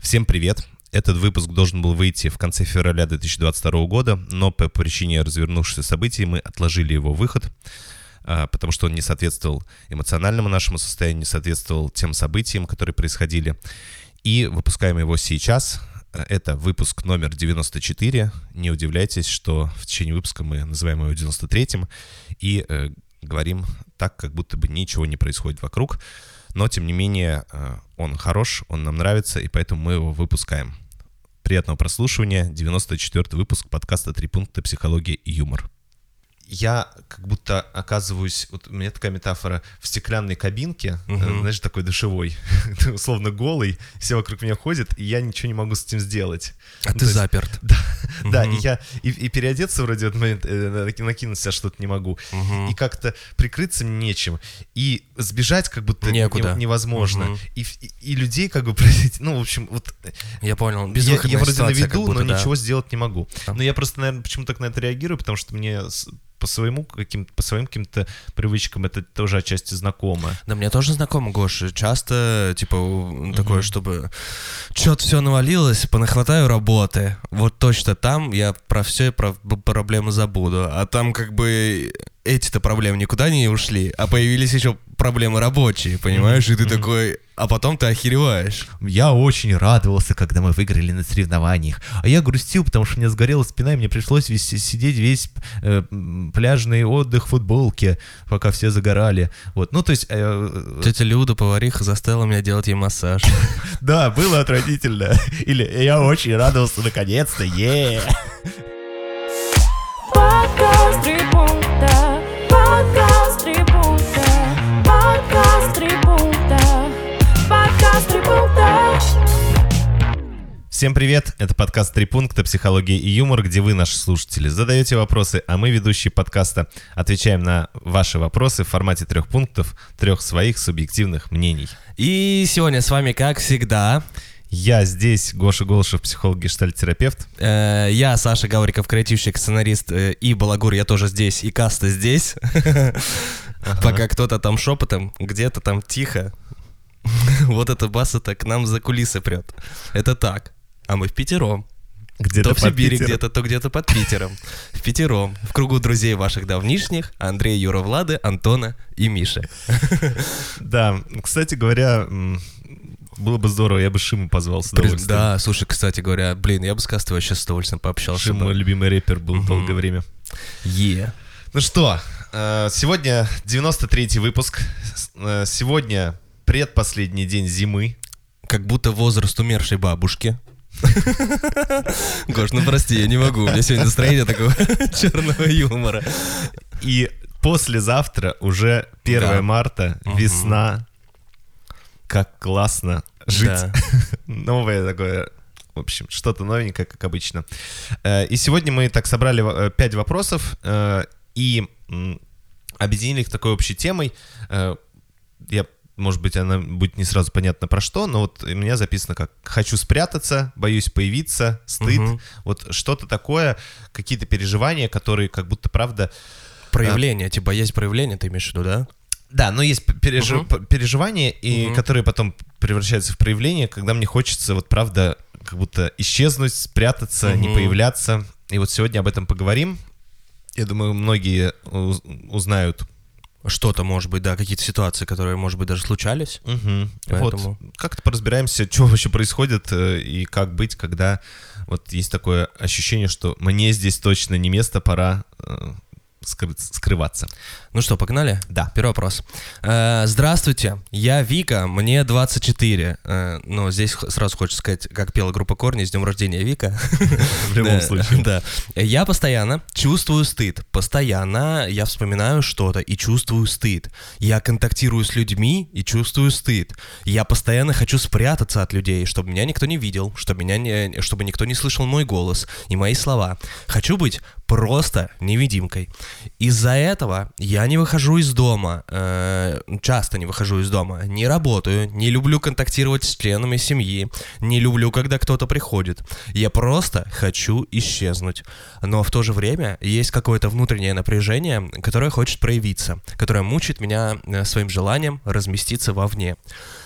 Всем привет! Этот выпуск должен был выйти в конце февраля 2022 года, но по причине развернувшихся событий мы отложили его выход, а, потому что он не соответствовал эмоциональному нашему состоянию, не соответствовал тем событиям, которые происходили. И выпускаем его сейчас. Это выпуск номер 94. Не удивляйтесь, что в течение выпуска мы называем его 93-м и э, говорим так, как будто бы ничего не происходит вокруг. Но, тем не менее, э, он хорош, он нам нравится, и поэтому мы его выпускаем. Приятного прослушивания. 94 выпуск подкаста «Три пункта. Психология и юмор» я как будто оказываюсь, вот у меня такая метафора, в стеклянной кабинке, угу. знаешь, такой душевой, условно голый, все вокруг меня ходят, и я ничего не могу с этим сделать. А ну, ты заперт. Да, угу. да, и я и, и переодеться вроде в этот момент, э, накинуть себя что-то не могу, угу. и как-то прикрыться нечем, и сбежать как будто Некуда. невозможно, угу. и, и, и людей как бы ну, в общем, вот... Я понял, я, я вроде на виду, будто, но да. ничего сделать не могу. А. Но я просто, наверное, почему так на это реагирую, потому что мне по своему каким по своим каким-то привычкам это тоже отчасти знакомо. Да, мне тоже знакомо, Гоша. Часто, типа, такое, mm-hmm. чтобы что-то все навалилось, понахватаю работы. Вот точно там я про все про проблемы забуду. А там как бы эти-то проблемы никуда не ушли, а появились еще проблемы рабочие, понимаешь? И ты такой, а потом ты охереваешь. Я очень радовался, когда мы выиграли на соревнованиях. А я грустил, потому что мне сгорела спина, и мне пришлось весь, сидеть весь э, пляжный отдых в футболке, пока все загорали. Вот, ну то есть... Э, Тетя Люда, повариха, заставила меня делать ей массаж. Да, было отвратительно. Или я очень радовался наконец-то, е Подкаст Всем привет! Это подкаст «Три пункта. Психология и юмор», где вы, наши слушатели, задаете вопросы, а мы, ведущие подкаста, отвечаем на ваши вопросы в формате трех пунктов, трех своих субъективных мнений. И сегодня с вами, как всегда, я здесь, Гоша Голышев, психолог, гештальтерапевт. Э, я Саша Гавриков, креативщик, сценарист, э, и Балагур, я тоже здесь, и Каста здесь. Пока кто-то там шепотом, где-то там тихо. Вот эта баса-то к нам за кулисы прет. Это так а мы в пятером. Где-то то в Сибири где-то, то где-то под Питером. В пятером. В кругу друзей ваших давнишних. Андрей, Юра, Влады, Антона и Миша. Да, кстати говоря, было бы здорово, я бы Шиму позвал с удовольствием. Да, слушай, кстати говоря, блин, я бы с Кастой вообще с удовольствием пообщался. Шима мой любимый рэпер был долгое время. Е. Ну что, э, сегодня 93-й выпуск. Э, сегодня предпоследний день зимы. Как будто возраст умершей бабушки. Гош, ну прости, я не могу. У меня сегодня настроение такого черного юмора. И послезавтра уже 1 да. марта, угу. весна. Как классно жить. Да. Новое такое в общем, что-то новенькое, как обычно. Э, и сегодня мы так собрали э, пять вопросов э, и объединили их такой общей темой. Я может быть, она будет не сразу понятна про что, но вот у меня записано как «хочу спрятаться», «боюсь появиться», «стыд», угу. вот что-то такое, какие-то переживания, которые как будто, правда... Проявление, а... типа есть проявление, ты имеешь в виду, да? Да, но есть пережи... угу. переживания, и угу. которые потом превращаются в проявление, когда мне хочется, вот правда, как будто исчезнуть, спрятаться, угу. не появляться. И вот сегодня об этом поговорим. Я думаю, многие узнают что-то, может быть, да, какие-то ситуации, которые, может быть, даже случались. Угу. Поэтому... Вот, как-то поразбираемся, что вообще происходит э, и как быть, когда вот есть такое ощущение, что мне здесь точно не место, пора э, скры- скрываться. Ну что, погнали? Да. Первый вопрос. Э, здравствуйте, я Вика, мне 24. Э, ну, здесь сразу хочется сказать, как пела группа Корни, с днем рождения Вика. В любом случае. Да. Я постоянно чувствую стыд. Постоянно я вспоминаю что-то и чувствую стыд. Я контактирую с людьми и чувствую стыд. Я постоянно хочу спрятаться от людей, чтобы меня никто не видел, чтобы, меня не, чтобы никто не слышал мой голос и мои слова. Хочу быть просто невидимкой. Из-за этого я не выхожу из дома, э, часто не выхожу из дома, не работаю, не люблю контактировать с членами семьи, не люблю, когда кто-то приходит. Я просто хочу исчезнуть. Но в то же время есть какое-то внутреннее напряжение, которое хочет проявиться, которое мучит меня э, своим желанием разместиться вовне.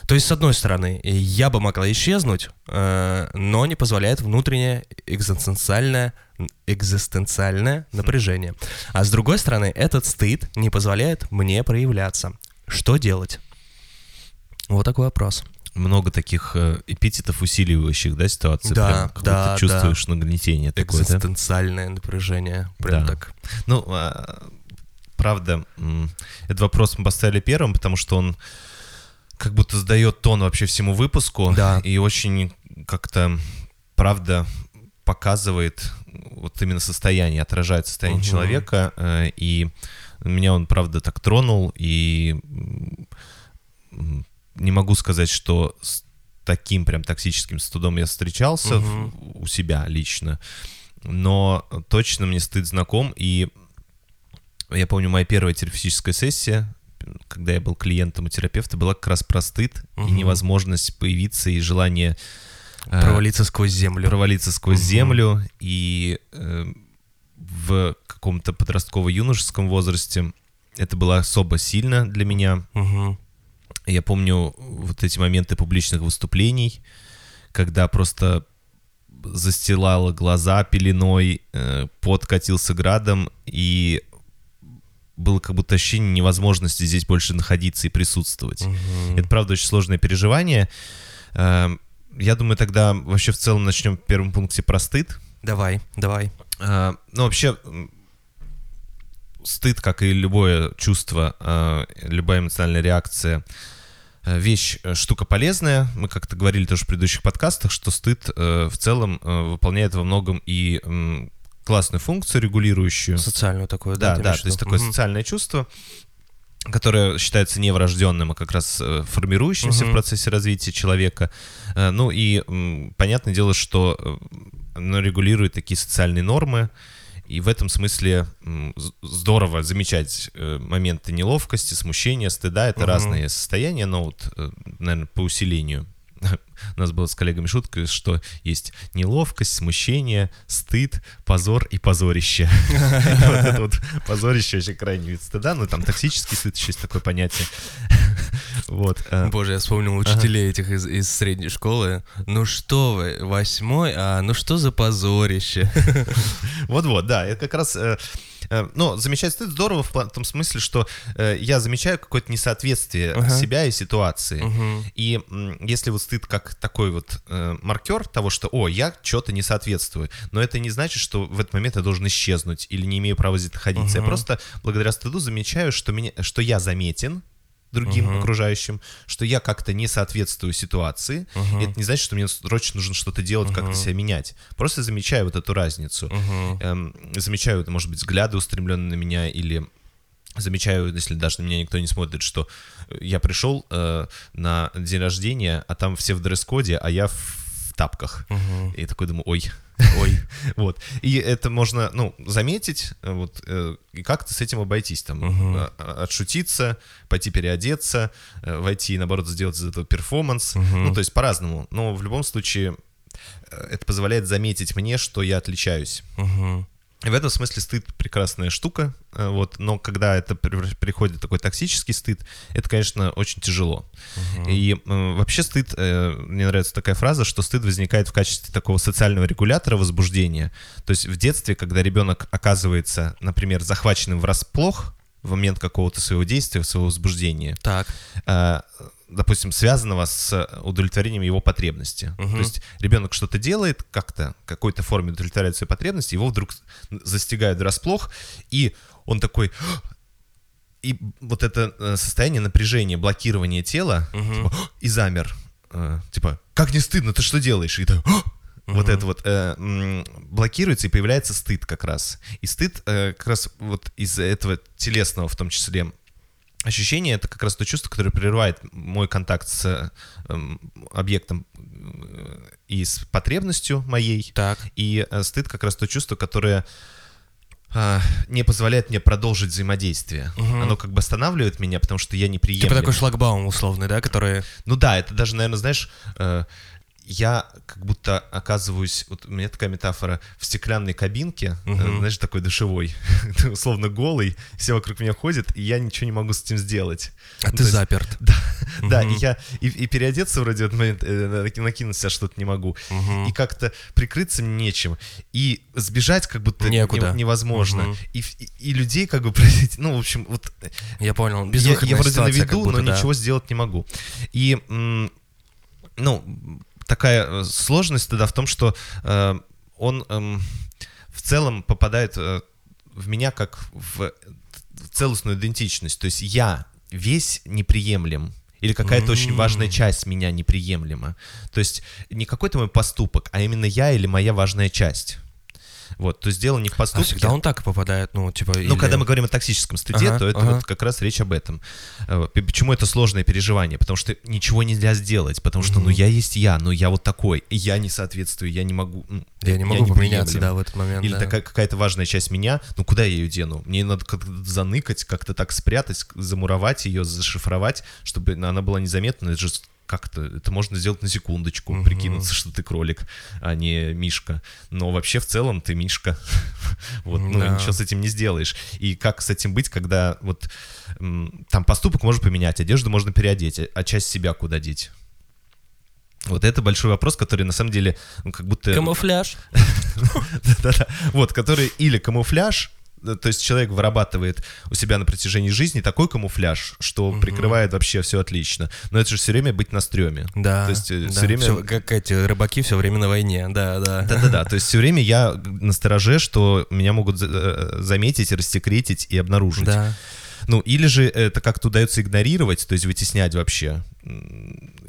То есть, с одной стороны, я бы могла исчезнуть, э, но не позволяет внутреннее экзистенциальное, экзистенциальное напряжение. А с другой стороны, этот стыд не позволяет мне проявляться. Что делать? Вот такой вопрос. Много таких э, эпитетов, усиливающих, да, ситуацию? Да, Прям, да, будто чувствуешь нагнетение такое, да? Экзистенциальное напряжение. Прям Да. так. Ну, а, правда, этот вопрос мы поставили первым, потому что он как будто сдает тон вообще всему выпуску. Да. И очень как-то, правда, показывает вот именно состояние, отражает состояние Мгм. человека. э, И меня он, правда, так тронул. И не могу сказать, что с таким прям токсическим студом я встречался в- у себя лично. Но точно мне стыд знаком. И я помню, моя первая терапевтическая сессия, когда я был клиентом у терапевта, была как раз про стыд и невозможность появиться, и желание э, Провалиться сквозь землю. провалиться сквозь Мгм. землю. И э, в каком-то подростково-юношеском возрасте это было особо сильно для меня. Мгм. Я помню вот эти моменты публичных выступлений, когда просто застилало глаза пеленой, э, пот катился градом, и было как будто ощущение невозможности здесь больше находиться и присутствовать. Мгм. Это, правда, очень сложное переживание. Эм, Я думаю, тогда вообще в целом начнем в первом пункте про стыд. Давай, давай. А, Ну, вообще, стыд, как и любое чувство, а, любая эмоциональная реакция, а, вещь, э, штука полезная. Мы как-то говорили тоже в предыдущих подкастах, что стыд э, в целом э, выполняет во многом и классную функцию регулирующую. Социальную такую, Да, да, в то есть такое Мгм. социальное чувство, которое считается не врожденным, а как раз э, формирующимся в Мгм. процессе развития человека. Э, Ну и м, понятное дело, что э, оно регулирует такие социальные нормы, и в этом смысле м, здорово замечать моменты неловкости, смущения, стыда. Это Мгм. разные состояния, но вот, наверное, по усилению. У нас была с коллегами шутка, что есть неловкость, смущение, стыд, позор и позорище. Вот это вот позорище очень крайний вид стыда, ну там токсический стыд еще есть такое понятие. Вот. э, Боже, я вспомнил учителей этих из, из средней школы. Ну что вы, восьмой, а ну что за позорище? Вот-вот, да, это как раз... э, Ну, замечать стыд здорово в том смысле, что э, я замечаю какое-то несоответствие Ага. себя и ситуации. Мгм. И если вот стыд как такой вот э, маркер того, что, о, я что-то не соответствую, но это не значит, что в этот момент я должен исчезнуть или не имею права здесь находиться. Я Мгм. просто благодаря стыду замечаю, что, меня, что я заметен другим Мгм. окружающим, что я как-то не соответствую ситуации. И это не значит, что мне срочно нужно что-то делать, как-то Мгм. себя менять. Просто замечаю вот эту разницу. Мгм. Эм, замечаю, может быть, взгляды устремленные на меня или замечаю, если даже на меня никто не смотрит, что я пришел э, на день рождения, а там все в дресс-коде, а я в, в тапках. Мгм. И такой думаю, ой, Ой. вот. И это можно, ну, заметить, э, вот, э, и как-то с этим обойтись, там, а- отшутиться, пойти переодеться, э, войти, наоборот, сделать из этого перформанс. Мгм. Ну, то есть по-разному. Но в любом случае э, это позволяет заметить мне, что я отличаюсь. Мгм. И в этом смысле стыд прекрасная штука, э, вот, но когда это приходит такой токсический стыд, это, конечно, очень тяжело. И э, вообще стыд, э, мне нравится такая фраза, что стыд возникает в качестве такого социального регулятора возбуждения. То есть в детстве, когда ребенок оказывается, например, захваченным врасплох в момент какого-то своего действия, своего возбуждения, Так. э, допустим, связанного с удовлетворением его потребности. Мгм. То есть ребенок что-то делает, как-то, в какой-то форме удовлетворяет свои потребности, его вдруг застигают врасплох, и он такой... И вот это э, состояние напряжения, блокирования тела, Мгм. типа, и замер. Э, Типа, как не стыдно, ты что делаешь? И так, вот это вот э, блокируется и появляется стыд как раз. И стыд э, как раз вот из-за этого телесного в том числе ощущение это как раз то чувство, которое прерывает мой контакт с эм, объектом э, и с потребностью моей. Так. И э, стыд как раз то чувство, которое а, не позволяет мне продолжить взаимодействие. Мгм. Оно как бы останавливает меня, потому что я не приемлем. Типа такой шлагбаум условный, да, который... Ну да, это даже, наверное, знаешь, э, я как будто оказываюсь, вот у меня такая метафора, в стеклянной кабинке, э, знаешь, такой душевой, условно голый, все вокруг меня ходят, и я ничего не могу с этим сделать. А Ну, ты есть- заперт. Да, да, и я и, и переодеться вроде в этот момент, э, наки- накинуть себя что-то не могу, Мгм. и как-то прикрыться мне нечем, и сбежать как будто не- невозможно, Мгм. и, и, и людей как бы просить, ну, в общем, вот Я понял. я, Безвыходная я вроде на ситуация, виду, как будто, но да. ничего сделать не могу. И, м, ну, такая э, сложность тогда в том, что э, он эм, в целом попадает э, в меня как в, в целостную идентичность. То есть я весь неприемлем. Или какая-то очень М. важная часть меня неприемлема. То есть не какой-то мой поступок, а именно я или моя важная часть. Вот, то есть дело не в А поступке. всегда он так и попадает, ну, типа... Ну, или- когда мы говорим о токсическом стыде, Ага, то это ага. вот как раз речь об этом. Э, Почему это сложное переживание? Потому что ничего нельзя сделать, потому что, ну, Мгм. я есть я, но я вот такой, и я не соответствую, я не могу... ну, Я не могу не поменяться, да, в этот момент. Или да. такая какая-то важная часть меня, ну куда я ее дену? Мне надо как-то заныкать, как-то так спрятать, замуровать ее, зашифровать, чтобы она была незаметна. Это же как-то, это можно сделать на секундочку, Мгм. прикинуться, что ты кролик, а не мишка. Но вообще в целом ты мишка. Вот, ну Да. ничего с этим не сделаешь. И как с этим быть, когда вот там поступок можно поменять, одежду можно переодеть, а- часть себя куда деть? Вот это большой вопрос, который на самом деле ну, как будто... Камуфляж. Да-да-да. Вот, который или камуфляж, то есть человек вырабатывает у себя на протяжении жизни такой камуфляж, что Мгм. прикрывает вообще все отлично. Но это же все время быть на стреме. Да. То есть, э, да, всё время- всё, как эти рыбаки все время на войне, да, да. Да-да-да, то есть все время я на стороже, что меня могут э, заметить, рассекретить и обнаружить. Да. Ну, или же это как-то удается игнорировать, то есть вытеснять вообще.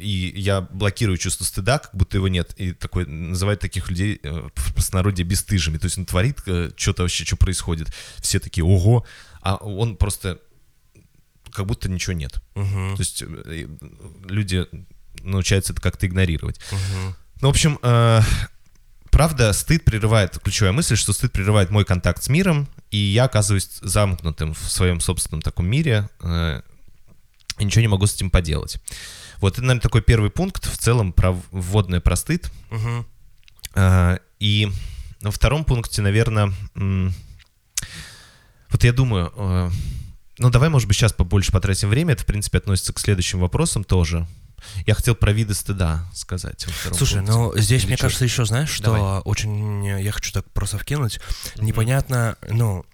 И я блокирую чувство стыда, как будто его нет. И такой называют таких людей э, в простонародье бесстыжими. То есть он творит э, что-то вообще, что происходит. Все такие, ого, а он просто как будто ничего нет. Мгм, То есть э, люди научаются это как-то игнорировать. мгм. Ну, в общем, э, правда, стыд прерывает, ключевая мысль, что стыд прерывает мой контакт с миром, и я оказываюсь замкнутым в своем собственном таком мире, э, и ничего не могу с этим поделать. Вот это, наверное, такой первый пункт в целом про вводное про стыд. Мгм. А, И на втором пункте, наверное, вот я думаю, э, ну давай, может быть, сейчас побольше потратим время, это, в принципе, относится к следующим вопросам тоже. Я хотел про виды стыда сказать. во Слушай, пункте. ну здесь, Или мне чё? кажется, еще, знаешь, что Давай. очень, я хочу так просто вкинуть, Мгм. непонятно, ну,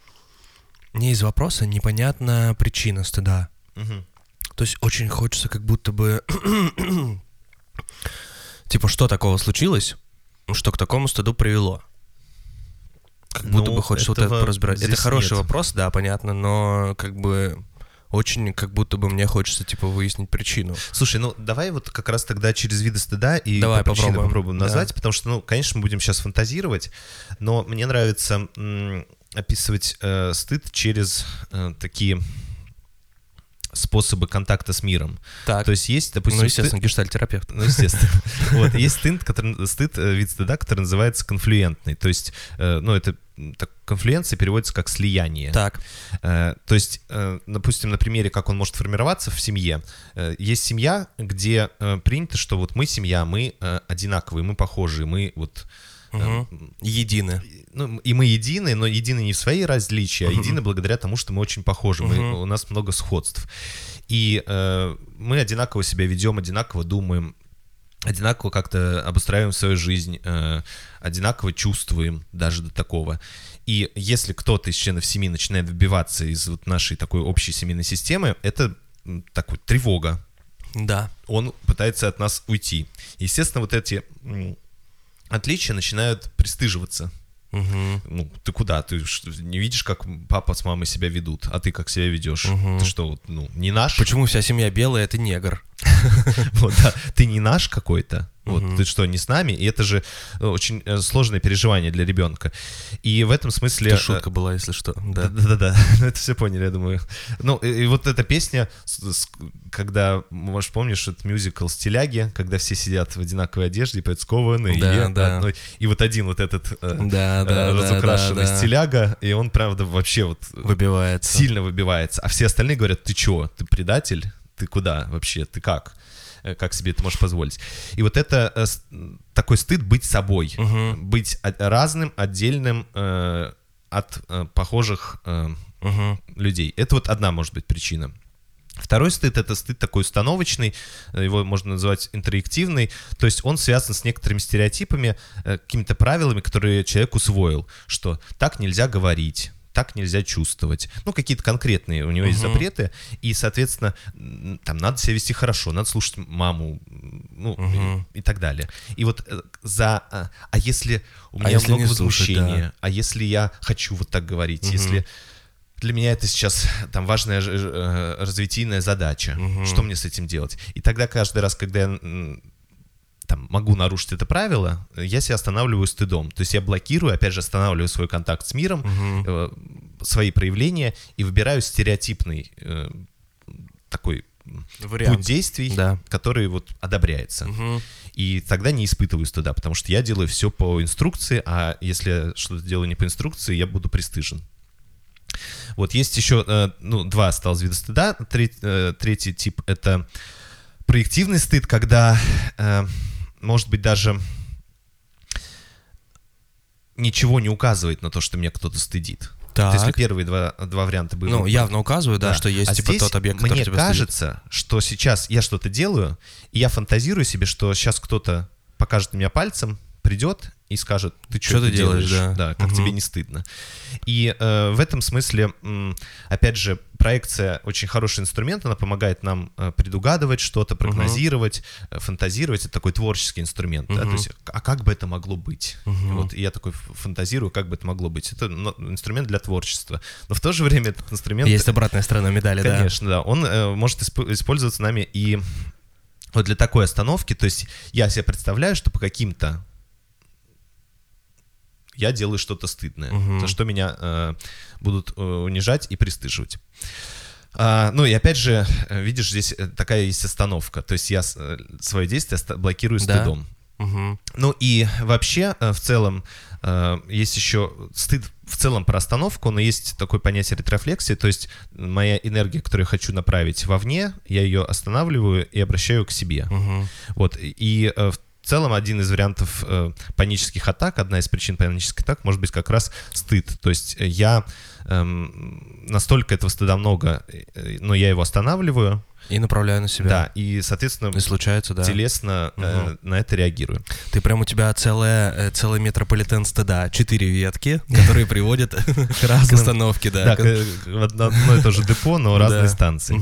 не из вопроса, непонятна причина стыда. Мгм. То есть очень хочется как будто бы... типа, что такого случилось, что к такому стыду привело? Как будто Ну, бы хочется вот это этого поразбирать. Это хороший нет. вопрос, да, понятно, но как бы очень как будто бы мне хочется, типа, выяснить причину. Слушай, ну давай вот как раз тогда через виды стыда и Давай по попробуем. попробуем Да. назвать, потому что, ну, конечно, мы будем сейчас фантазировать, но мне нравится м, описывать э, стыд через э, такие способы контакта с миром. Так, То есть есть, допустим, ну, стыд- естественно, гештальтерапевт. Ну, естественно. Вот, есть стыд, который, стыд, э, вид стыда, который называется конфлюентный. То есть, э, ну, это так, конфлюенция переводится как слияние. Так, Э, То есть, э, допустим, на примере, как он может формироваться в семье. Э, Есть семья, где э, принято, что вот мы семья, мы э, одинаковые, мы похожие, мы вот... э, мгм. едины. ну, и мы едины, но едины не в своей различии, а едины благодаря тому, что мы очень похожи, мы, у нас много сходств. И э, мы одинаково себя ведем, одинаково думаем, одинаково как-то обустраиваем свою жизнь, э, одинаково чувствуем даже до такого. И если кто-то из членов семьи начинает выбиваться из вот нашей такой общей семейной системы, это такой тревога, Да. он пытается от нас уйти. Естественно, вот эти отличия начинают пристыживаться. Мгм. Ну, ты куда? Ты не видишь, как папа с мамой себя ведут, а ты как себя ведешь? Мгм. Ты что, ну, не наш? Почему вся семья белая, это негр? Вот, да. Ты не наш какой-то? Вот, Мгм. ты что, не с нами? И это же э, очень э, сложное переживание для ребенка. И в этом смысле... Это э, шутка была, если что. Да. Да-да-да, ну это все поняли, я думаю. Ну, и, и вот эта песня, когда, может, помнишь, этот мюзикл «Стиляги», когда все сидят в одинаковой одежде и поют скованные, Да, и, да. одной- и вот один вот этот Да, э, да, разукрашенный да, да. стиляга, и он, правда, вообще вот Выбивается. сильно выбивается. А все остальные говорят, ты чё, ты предатель? Ты куда вообще? Ты как? Э, как себе это можешь позволить. И вот это э, такой стыд быть собой, Мгм. быть разным, отдельным э, от э, похожих э, Мгм. людей. Это вот одна может быть причина. Второй стыд это стыд такой установочный, э, его можно называть интерактивный, то есть он связан с некоторыми стереотипами, какими-то правилами, которые человек усвоил, что так нельзя говорить, так нельзя чувствовать. Ну, какие-то конкретные у него есть запреты, и, соответственно, там надо себя вести хорошо, надо слушать маму, ну, Мгм. и, и так далее. И вот э, за... А, а если у А меня если много слушать, возмущения, а если я хочу вот так говорить, Мгм. если для меня это сейчас там важная э, развитийная задача. Мгм. Что мне с этим делать? И тогда каждый раз, когда я там могу нарушить это правило, я себя останавливаю стыдом. То есть я блокирую, опять же, останавливаю свой контакт с миром, Мгм. э, свои проявления и выбираю стереотипный э, такой Вариант. путь действий, Да. который вот одобряется. Мгм. И тогда не испытываю стыда, потому что я делаю все по инструкции, а если я что-то делаю не по инструкции, я буду пристыжен. Вот есть еще, э, ну, два осталось вида стыда. Треть- э, третий тип — это проективный стыд, когда, э, может быть, даже ничего не указывает на то, что меня кто-то стыдит. Так. Вот если первые два, два варианта были... Ну, явно указываю, да, что есть А типа здесь тот объект, который мне тебя стыдит. кажется, что сейчас я что-то делаю, и я фантазирую себе, что сейчас кто-то покажет меня пальцем, придет и скажет, ты что ты делаешь, да. как Мгм. тебе не стыдно. И э, в этом смысле, опять же, проекция очень хороший инструмент, она помогает нам э, предугадывать что-то, прогнозировать, э, фантазировать. Это такой творческий инструмент. да, то есть, а как бы это могло быть? Мгм. Вот, и я такой фантазирую, как бы это могло быть. Это инструмент для творчества. Но в то же время этот инструмент... Есть обратная сторона медали, да. Конечно, да. Он э, может исп- использоваться нами и вот для такой остановки. То есть я себе представляю, что по каким-то я делаю что-то стыдное, Мгм. за что меня э, будут э, унижать и пристыживать. А, ну и опять же, э, видишь, здесь э, такая есть остановка. То есть я свое действие блокирую Да. стыдом. Мгм. Ну и вообще, в целом, есть еще стыд в целом про остановку, но есть такое понятие ретрофлексии, то есть моя энергия, которую я хочу направить вовне, я ее останавливаю и обращаю к себе. Мгм. Вот, и в целом один из вариантов э, панических атак, одна из причин панических атак может быть как раз стыд. То есть э, я эм, настолько этого стыда много, э, но я его останавливаю, И направляю на себя. да, и, соответственно, И случается, да. телесно э, Мгм. на это реагирую. Ты прям у тебя целая, э, целый метрополитен стыда. Четыре ветки, которые приводят к остановке, да. Да, в одно и то же депо, но разные станции.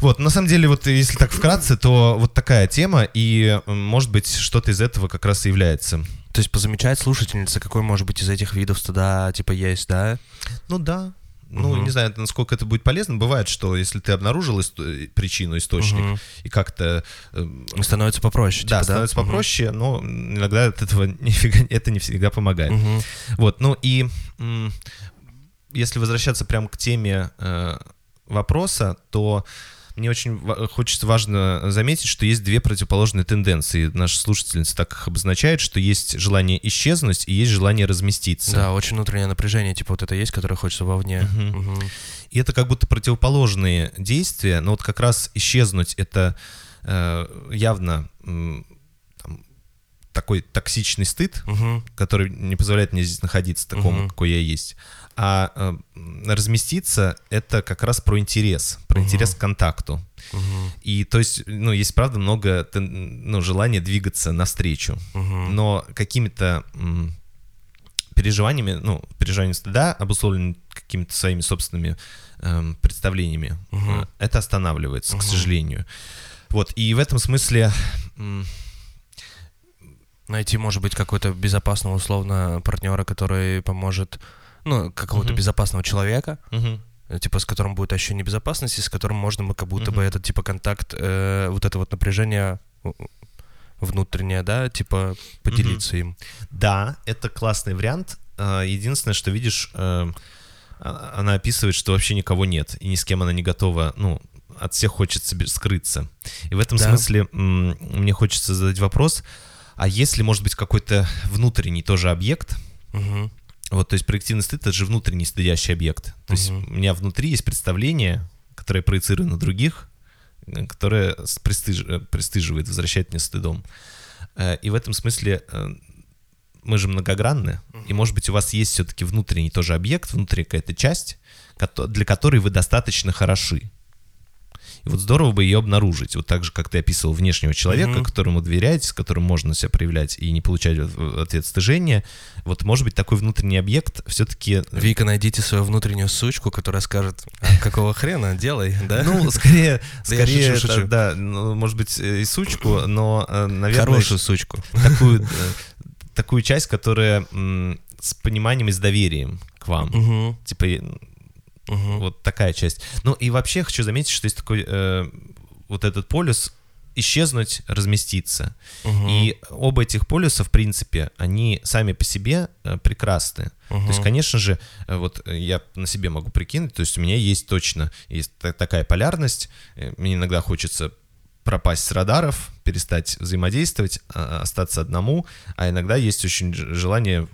Вот, на самом деле, вот если так вкратце, то вот такая тема, и, может быть, что-то из этого как раз и является. То есть позамечает слушательница, какой, может быть, из этих видов стыда, типа, есть, да? Ну да. Ну, Мгм. не знаю, насколько это будет полезно. Бывает, что если ты обнаружил ист- причину, источник, Мгм. и как-то... эм, Становится попроще, да, типа, становится Мгм. попроще, но иногда от этого нифига, это не всегда помогает. Мгм. Вот, ну и если возвращаться прямо к теме э, вопроса, то мне очень хочется важно заметить, что есть две противоположные тенденции. Наша слушательница так их обозначает, что есть желание исчезнуть и есть желание разместиться. Да, очень внутреннее напряжение, типа, вот это есть, которое хочется вовне. Мгм. Мгм. И это как будто противоположные действия, но вот как раз исчезнуть это э, явно такой токсичный стыд, Мгм. который не позволяет мне здесь находиться такому, Мгм. какой я есть. А э, разместиться это как раз про интерес, про Мгм. интерес к контакту. Мгм. И то есть, ну, есть правда много ну, желания двигаться навстречу. Мгм. Но какими-то переживаниями, ну, переживанием стыда обусловлены какими-то своими собственными эм, представлениями. Мгм. Э, Это останавливается, к Мгм. сожалению. Вот, и в этом смысле м, Найти, может быть, какой-то безопасного, условно, партнера, который поможет, ну, какого-то Мгм. безопасного человека, э, типа, с которым будет ощущение безопасности, с которым можно мы как будто бы Мгм. этот, типа, контакт, э, вот это вот напряжение э, внутреннее, да, типа, поделиться им. Да, это классный вариант. А, Единственное, что видишь, э, а- она описывает, что вообще никого нет, и ни с кем она не готова, ну, от всех хочет себе скрыться. И в этом Да. смысле мне хочется задать вопрос, а если, может быть, какой-то внутренний тоже объект, Мгм. Вот, то есть проективный стыд — это же внутренний стыдящий объект. То есть у меня внутри есть представление, которое я проецирую на других, э, которая с- пристыж- э, пристыживает, возвращает мне стыдом. Э, И в этом смысле мы же многогранны, и, может быть, у вас есть все-таки внутренний тоже объект, внутренняя какая-то часть, для которой вы достаточно хороши. И вот здорово бы ее обнаружить. Вот так же, как ты описывал внешнего человека, Мгм. которому доверяете, с которым можно себя проявлять и не получать ответ стыжения. Вот, может быть, такой внутренний объект все-таки... Вика, найдите свою внутреннюю сучку, которая скажет, «А какого хрена, делай, да? Ну, скорее, скорее, да, ну, может быть, э, и сучку, но, э, наверное, Хорошую сучку. такую, э, такую часть, которая с пониманием и с доверием к вам. Мгм, Типа, мгм. вот такая часть. Ну и вообще хочу заметить, что есть такой э, вот этот полюс исчезнуть, разместиться. Мгм. И оба этих полюса, в принципе, они сами по себе э, прекрасны. То есть, конечно же, э, вот я на себе могу прикинуть, то есть у меня есть точно есть та- такая полярность. Э, Мне иногда хочется пропасть с радаров, перестать взаимодействовать, а, остаться одному, а иногда есть очень желание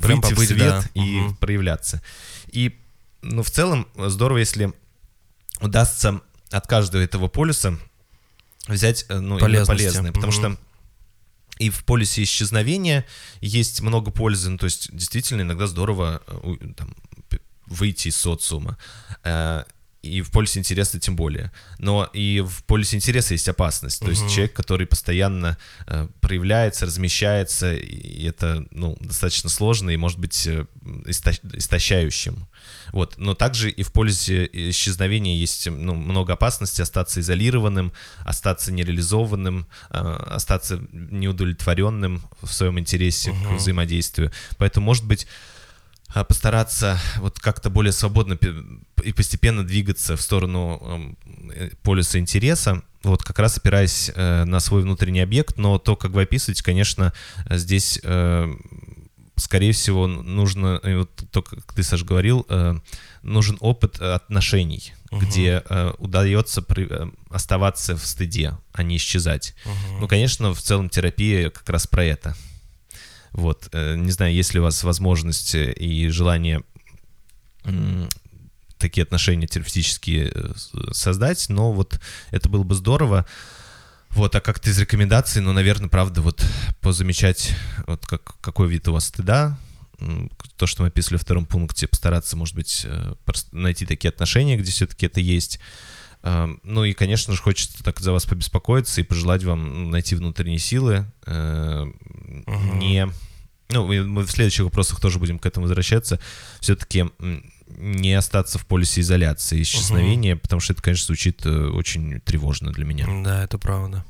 Прям выйти в свет да. и Мгм. проявляться. И, ну, в целом, здорово, если удастся от каждого этого полюса взять, э, ну, полезное, потому что и в полюсе исчезновения есть много пользы, ну, то есть действительно иногда здорово э, там, выйти из социума. И в полюсе интереса тем более. Но и в полюсе интереса есть опасность. То есть Мгм. человек, который постоянно э, проявляется, размещается, и это ну, достаточно сложно и может быть э, иста- истощающим. Вот. Но также и в полюсе исчезновения есть ну, много опасностей остаться изолированным, остаться нереализованным, э, остаться неудовлетворенным в своем интересе к Мгм. взаимодействию. Поэтому, может быть, постараться вот как-то более свободно и постепенно двигаться в сторону эм, э, полюса интереса, вот как раз опираясь э, на свой внутренний объект, но то, как вы описываете, конечно, э, здесь, э, скорее всего, нужно, вот то, как ты, Саш, говорил, э, нужен опыт отношений, Мгм. где э, удается при- э, оставаться в стыде, а не исчезать. Мгм. Ну, конечно, в целом терапия как раз про это. Вот, э, не знаю, есть ли у вас возможность э, и желание такие отношения терапевтические э, создать, но вот это было бы здорово. Вот, а как-то из рекомендаций, ну, наверное, правда, вот позамечать, вот как, какой вид у вас стыда, то, что мы описывали во втором пункте, постараться, может быть, найти такие отношения, где все-таки это есть. А, Ну и, конечно же, хочется так за вас побеспокоиться и пожелать вам найти внутренние силы, Мгм. не... Ну, мы в следующих вопросах тоже будем к этому возвращаться. Все-таки не остаться в полюсе изоляции, исчезновения, потому что это, конечно, звучит э, очень тревожно для меня. Да, это правда.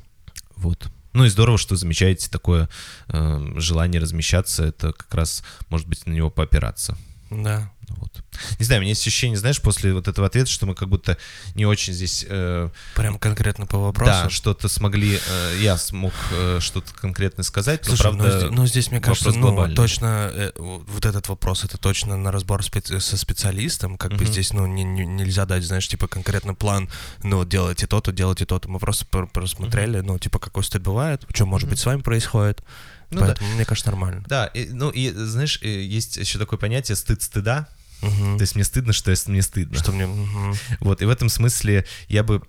Вот. Ну и здорово, что замечаете такое э, желание размещаться. Это как раз, может быть, на него поопираться. Да. Вот. Не знаю, у меня есть ощущение, знаешь, после вот этого ответа, что мы как будто не очень здесь... э, Прям конкретно по вопросу. да, что-то смогли... э, я смог э, что-то конкретное сказать, но, Слушай, ну, правда... зде- ну, здесь, мне кажется, ну, глобальный. точно э, вот этот вопрос, это точно на разбор специ- со специалистом, как бы Мгм. здесь, ну, не- не- нельзя дать, знаешь, типа конкретно план, ну, делайте то-то, делайте то-то. Мы просто пр- просмотрели, ну, типа, какой стыд бывает, что, может быть, с вами происходит. Ну да. Поэтому, мне кажется, нормально. Да, и, ну и знаешь, есть еще такое понятие стыд стыда. Мгм. То есть мне стыдно, что если мне стыдно. Что мне... мгм. Вот, и в этом смысле я бы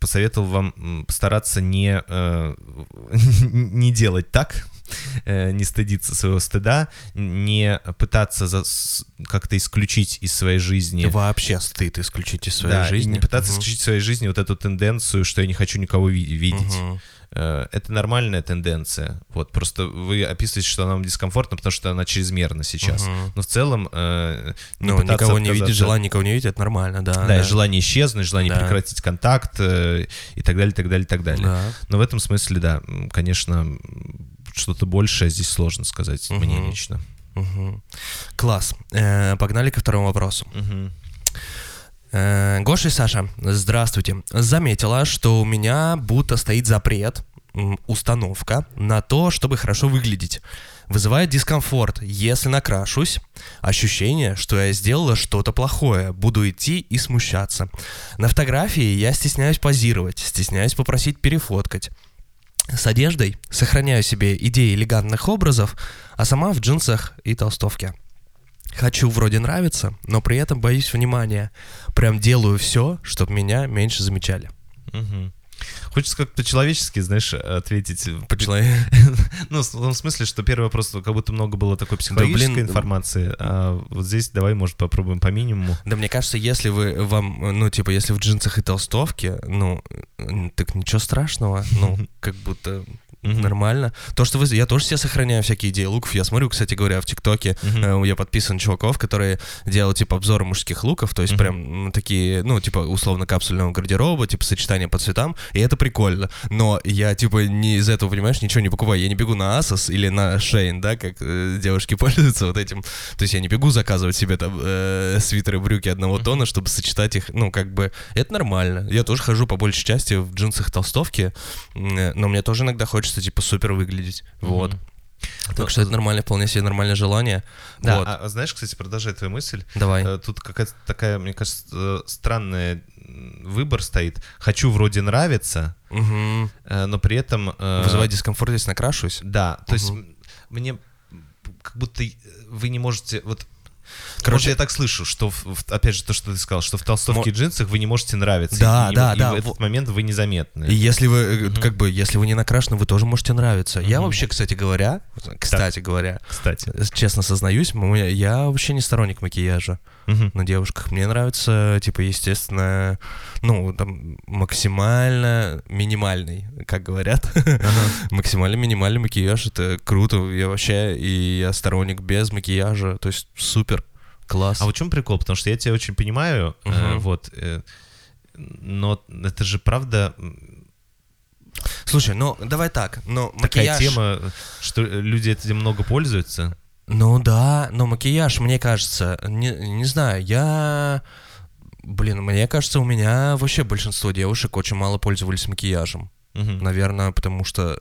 посоветовал вам м, постараться не, э, не делать так, не стыдиться своего стыда, не пытаться за- как-то исключить из своей жизни. Вообще стыд исключить из своей да, жизни. не пытаться Мгм. исключить из своей жизни вот эту тенденцию, что я не хочу никого ви- видеть. Э, Это нормальная тенденция. Вот, просто вы описываете, что она вам дискомфортна, потому что она чрезмерна сейчас. Мгм. Но в целом э, не Ну, никого не видеть, желание никого не видеть, это нормально, да. Да, и желание исчезнуть, желание Да. прекратить контакт э, и так далее, так далее, так далее. Да. Но в этом смысле, да, конечно, что-то большее здесь сложно сказать мне Мгм. лично. Мгм. Класс. Э, Погнали ко второму вопросу. Э, Гоша и Саша, здравствуйте. Заметила, что у меня будто стоит запрет, установка на то, чтобы хорошо выглядеть. Вызывает дискомфорт, если накрашусь. Ощущение, что я сделала что-то плохое, буду идти и смущаться. На фотографии я стесняюсь позировать, стесняюсь попросить перефоткать. С одеждой сохраняю себе идеи элегантных образов, а сама в джинсах и толстовке. Хочу вроде нравиться, но при этом боюсь внимания. Прям делаю все, чтобы меня меньше замечали. Мгм. Хочется как-то по-человечески, знаешь, ответить. По человеку. Ну, в том смысле, что первый вопрос, как будто много было такой психологической информации, а вот здесь давай, может, попробуем по минимуму. Да мне кажется, если вы вам, ну, типа, если в джинсах и толстовке, ну, так ничего страшного, ну, как будто Мгм. нормально. То, что вы... Я тоже себе сохраняю всякие идеи луков. Я смотрю, кстати говоря, в ТикТоке Мгм. э, я подписан чуваков, которые делают, типа, обзоры мужских луков, то есть Мгм. прям такие, ну, типа, условно капсульного гардероба, типа, сочетания по цветам, и это прикольно. Но я, типа, не из этого, понимаешь, ничего не покупаю. Я не бегу на Asos или на Shein, да, как э, девушки пользуются вот этим. То есть я не бегу заказывать себе там э, свитеры, брюки одного тона, чтобы сочетать их, ну, как бы, это нормально. Я тоже хожу по большей части в джинсах э, но мне тоже иногда хочется, типа, супер выглядеть. Вот. Мгм. Так Ну, что это нормально, вполне себе нормальное желание. Да, Вот. а, а знаешь, кстати, продолжая твою мысль, Давай. э, тут какая-то такая, мне кажется, э, странная выбор стоит. Хочу вроде нравиться, Мгм. э, но при этом... э, Вызывает дискомфорт, если накрашусь. Да, то есть Мгм. м, мне как будто и- вы не можете... Вот Короче- Короче, я так слышу, что, опять же, то, что ты сказал, что в толстовке и джинсах вы не можете нравиться. Да, и, да, и да, в этот момент вы незаметны. И если вы, Мгм. как бы, если вы не накрашены, вы тоже можете нравиться. Я Мгм. вообще, кстати говоря, кстати говоря, Кстати. э, честно сознаюсь, я вообще не сторонник макияжа Мгм. на девушках. Мне нравится, типа, естественно, ну, там, максимально минимальный, как говорят. Максимально минимальный макияж, это круто. Я вообще, и я сторонник без макияжа, то есть супер, класс. А вот в чем прикол? Потому что я тебя очень понимаю, э, Мгм. вот, э, но это же правда Слушай, ну, давай так, но такая макияж... тема, что люди этим много пользуются. Ну да, но макияж, мне кажется, не, не знаю, я... Блин, мне кажется, у меня вообще большинство девушек очень мало пользовались макияжем. Мгм. Наверное, потому что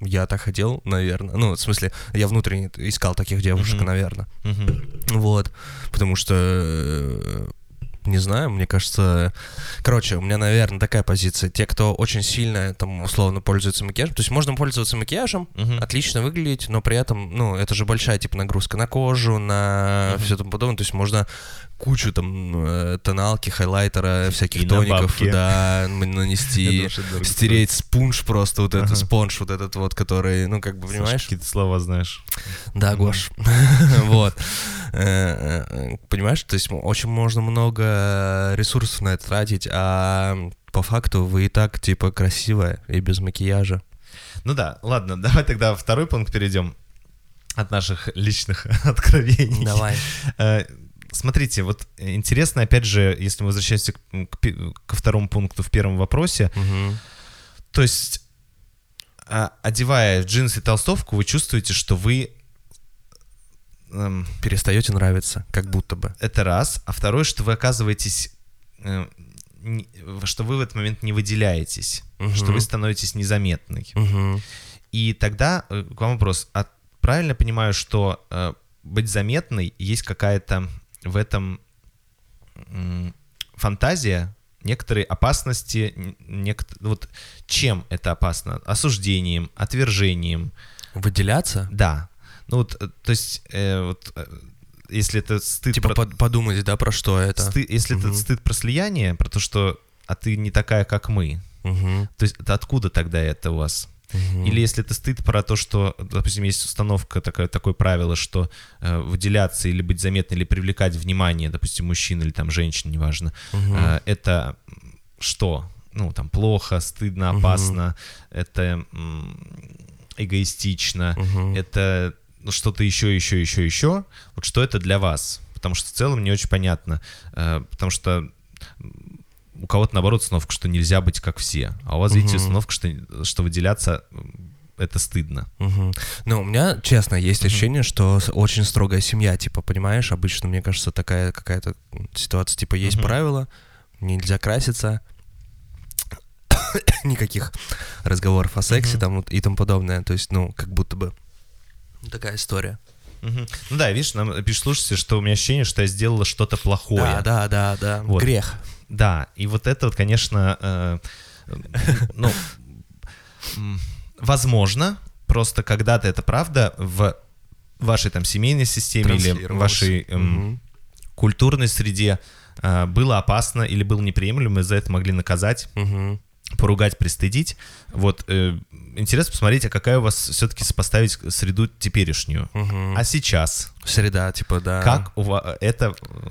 я так хотел, наверное. Ну, в смысле, я внутренне искал таких девушек, Мгм. наверное. Мгм. Вот. Потому что... Не знаю, мне кажется... Короче, у меня, наверное, такая позиция. Те, кто очень сильно, там, условно, пользуется макияжем. То есть можно пользоваться макияжем, Мгм. отлично выглядеть, но при этом, ну, это же большая, типа, нагрузка на кожу, на Мгм. все тому подобное. То есть можно кучу, там, э, тоналки, хайлайтера, всяких И на тоников, бабки. да, нанести, стереть спунж просто, вот Ага. этот спонж, вот этот вот, который, ну, как бы, понимаешь? Какие-то слова знаешь. Да. Гош. Вот. Э, э, Понимаешь, то есть очень можно много ресурсов на это тратить, а по факту вы и так, типа, красивая и без макияжа. Ну да, ладно, давай тогда второй пункт перейдем от наших личных откровений. Давай. Э, Смотрите, вот интересно, опять же, если мы возвращаемся к- к ко второму пункту в первом вопросе, Мгм. то есть, а, одевая джинсы и толстовку, вы чувствуете, что вы... эм, Перестаете нравиться, как будто бы. это раз, а второе, что вы оказываетесь... э, не- что вы в этот момент не выделяетесь, Мгм. что вы становитесь незаметной. Мгм. И тогда э, к вам вопрос, а правильно понимаю, что э, быть заметной есть какая-то в этом м, фантазия, некоторые опасности, н- нект- вот чем это опасно? Осуждением, отвержением, Выделяться? да. Ну вот, э, то есть, э, вот, э, если это стыд, Типа про- под- подумать, да, про что это. сты- если Мгм. это стыд про слияние, про то, что а ты не такая, как мы, Мгм. то есть это откуда тогда это у вас? Мгм. Или если это стыд про то, что, допустим, есть установка, такое, такое правило, что э, выделяться или быть заметной, или привлекать внимание, допустим, мужчин или там женщин, неважно, Мгм. э, это что? Ну, там, плохо, стыдно, опасно, это м, эгоистично, Мгм. это что-то еще, еще, еще, еще. Вот что это для вас? Потому что в целом не очень понятно. э, Потому что у кого-то, наоборот, установка, что нельзя быть как все. А у вас, видите, Мгм. установка, что, что выделяться это стыдно. Мгм. Ну, у меня, честно, есть Мгм. ощущение, что очень строгая семья, типа, понимаешь, обычно, мне кажется, такая какая-то ситуация, типа, есть Мгм. правила, нельзя краситься, никаких разговоров о сексе Мгм. там и тому подобное, то есть, ну, как будто бы такая история. Мгм. Ну да, видишь, нам пишут слушайте, что у меня ощущение, что я сделала что-то плохое. Да, да, да, да, Вот. грех. Да, и вот это вот, конечно, э, ну, возможно, просто когда-то это правда в вашей там семейной системе или вашей эм, Мгм. культурной среде э, было опасно или было неприемлемо, и за это могли наказать. Мгм. Поругать, пристыдить. Вот э, интересно посмотреть, а какая у вас все-таки сопоставить среду теперешнюю. Мгм. А сейчас Среда, типа, да. как у вас это э,